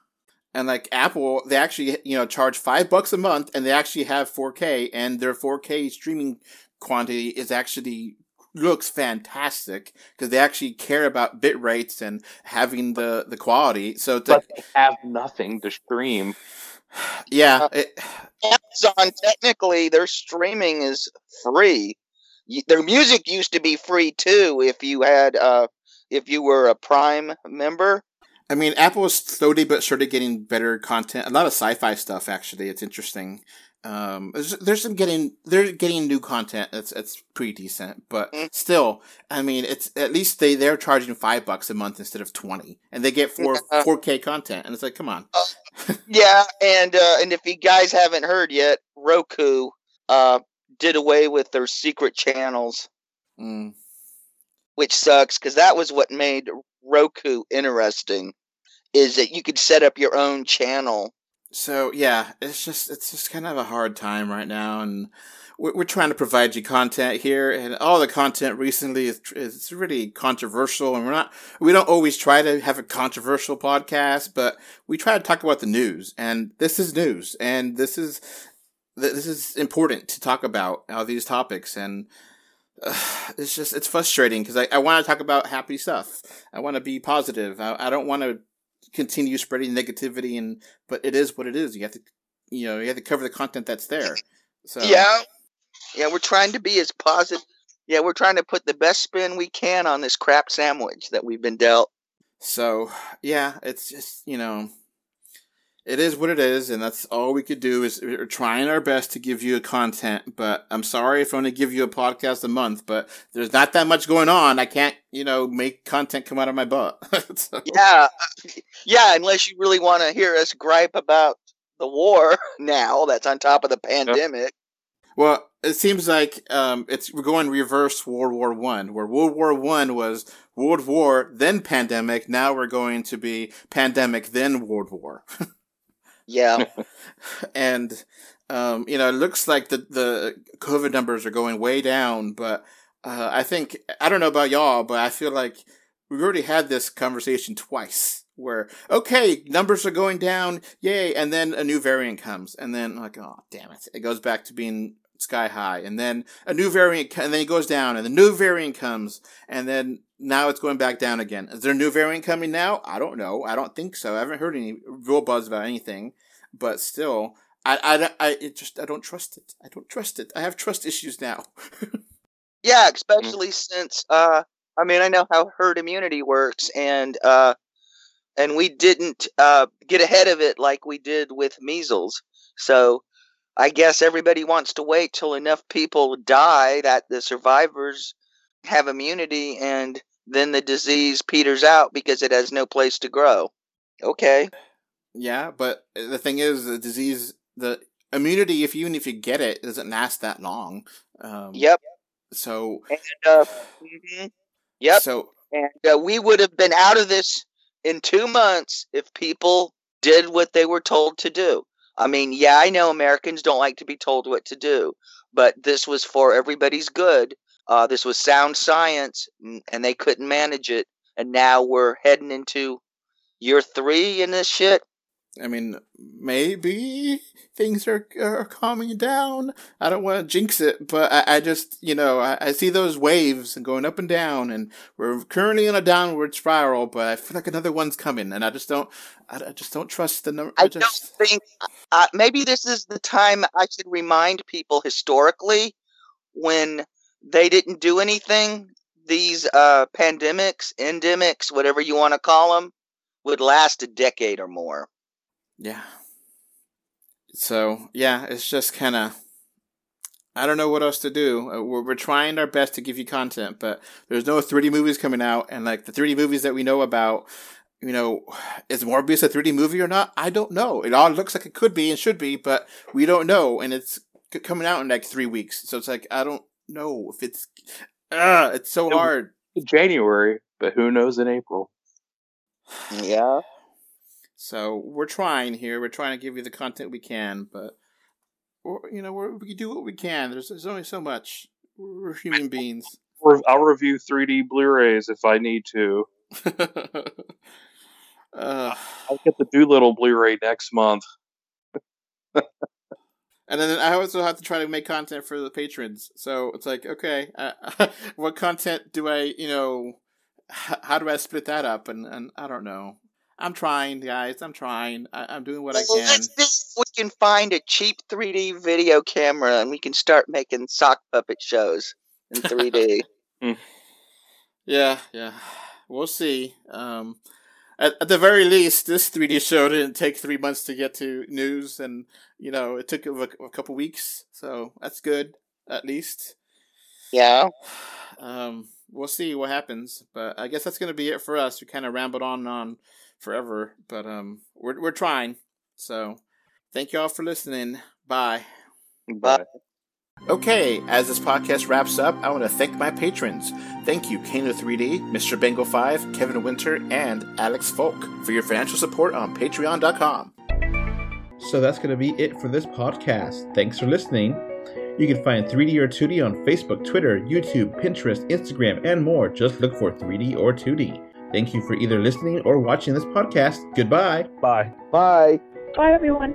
And like Apple, they actually you know charge five bucks a month, and they actually have 4K, and their 4K streaming quantity is actually looks fantastic because they actually care about bit rates and having the the quality. So to, But they have nothing to stream. <sighs> yeah, it, Amazon technically their streaming is free. Their music used to be free too if you had uh if you were a Prime member. I mean, Apple is slowly but surely getting better content. A lot of sci-fi stuff, actually. It's interesting. Um, there's, there's some getting they're getting new content. That's that's pretty decent, but Mm. still, I mean, it's at least they they're charging five bucks a month instead of twenty, and they get four four K content, and it's like, come on. <laughs> Yeah, and uh, and if you guys haven't heard yet, Roku uh did away with their secret channels, Mm. which sucks because that was what made Roku interesting. Is that you could set up your own channel. So yeah, it's just it's just kind of a hard time right now, and we're, we're trying to provide you content here, and all the content recently is is really controversial, and we're not we don't always try to have a controversial podcast, but we try to talk about the news, and this is news, and this is th- this is important to talk about all these topics, and uh, it's just it's frustrating because I, I want to talk about happy stuff, I want to be positive, I, I don't want to continue spreading negativity and but it is what it is. You have to, you know, you have to cover the content that's there. So Yeah, yeah, we're trying to be as positive. Yeah, we're trying to put the best spin we can on this crap sandwich that we've been dealt. So yeah, it's just you know, it is what it is, and that's all we could do is we're trying our best to give you content. But I'm sorry if I only give you a podcast a month, but there's not that much going on. I can't, you know, make content come out of my butt. <laughs> So- Yeah, yeah, unless you really want to hear us gripe about the war <laughs> now that's on top of the pandemic. Well, it seems like um, it's we're going reverse World War One, where World War One was World War then pandemic. Now we're going to be pandemic then World War, <laughs> Yeah, <laughs> and um, you know it looks like the the COVID numbers are going way down. But uh, I think I don't know about y'all, but I feel like we've already had this conversation twice. Where okay, numbers are going down, yay, and then a new variant comes, and then like oh damn it, it goes back to being sky high, and then a new variant, and then it goes down, and the new variant comes, and then now it's going back down again. Is there a new variant coming now? I don't know. I don't think so. I haven't heard any real buzz about anything, but still, I, I, I it just I don't trust it. I don't trust it. I have trust issues now. <laughs> yeah, especially since uh, I mean, I know how herd immunity works, and uh, and we didn't uh get ahead of it like we did with measles. So I guess everybody wants to wait till enough people die that the survivors have immunity, and then the disease peters out because it has no place to grow. Okay. Yeah, but the thing is, the disease, the immunity, if even if you get it, doesn't last that long. Um, Yep. So, And uh, mhm. yep. So, And uh, we would have been out of this in two months if people did what they were told to do. I mean, yeah, I know Americans don't like to be told what to do, but this was for everybody's good. Uh, this was sound science, and they couldn't manage it. And now we're heading into year three in this shit. I mean, maybe things are are calming down. I don't want to jinx it, but I, I just, you know, I, I see those waves and going up and down, and we're currently in a downward spiral. But I feel like another one's coming, and I just don't, I, I just don't trust the number. I just, don't think uh, maybe this is the time I should remind people historically when they didn't do anything. These uh, pandemics, endemics, whatever you want to call them, would last a decade or more. Yeah. So yeah, it's just kind of. I don't know what else to do. Uh, We're, we're trying our best to give you content, but there's no 3D movies coming out, and like the 3D movies that we know about, you know, is Morbius a 3D movie or not? I don't know. It all looks like it could be and should be, but we don't know, and it's coming out in like three weeks. So it's like I don't know if it's. Ah, it's so It- hard. January, but who knows in April? Yeah. So we're trying here. We're trying to give you the content we can, but you know we're, we can do what we can. There's, there's only so much. We're human <laughs> beings. I'll review 3D Blu-rays if I need to. <laughs> uh, I'll get the Dolittle Blu-ray next month. and then I also have to try to make content for the patrons. So it's like, okay, uh, <laughs> what content do I, you know, how do I split that up? And and I don't know. I'm trying, guys. I'm trying. I, I'm doing what I can. let's see we can find a cheap 3D video camera and we can start making sock puppet shows in <laughs> 3D. Yeah, yeah. We'll see. Um, at, at the very least, this 3D show didn't take three months to get to news, and you know it took a, a couple weeks, so that's good at least. yeah. <sighs> Um, we'll see what happens, but I guess that's gonna be it for us. We kind of rambled on and on forever, but um, we're we're trying. So, thank you all for listening. Bye. Bye. Okay, as this podcast wraps up, I want to thank my patrons. Thank you, Kano3D, Mr. Bengal 5, Kevin Winter, and Alex Folk for your financial support on patreon.com. So that's going to be it for this podcast. Thanks for listening. You can find 3D or 2D on Facebook, Twitter, YouTube, Pinterest, Instagram, and more. Just look for 3D or 2D. Thank you for either listening or watching this podcast. Goodbye. Bye. Bye. Bye, everyone.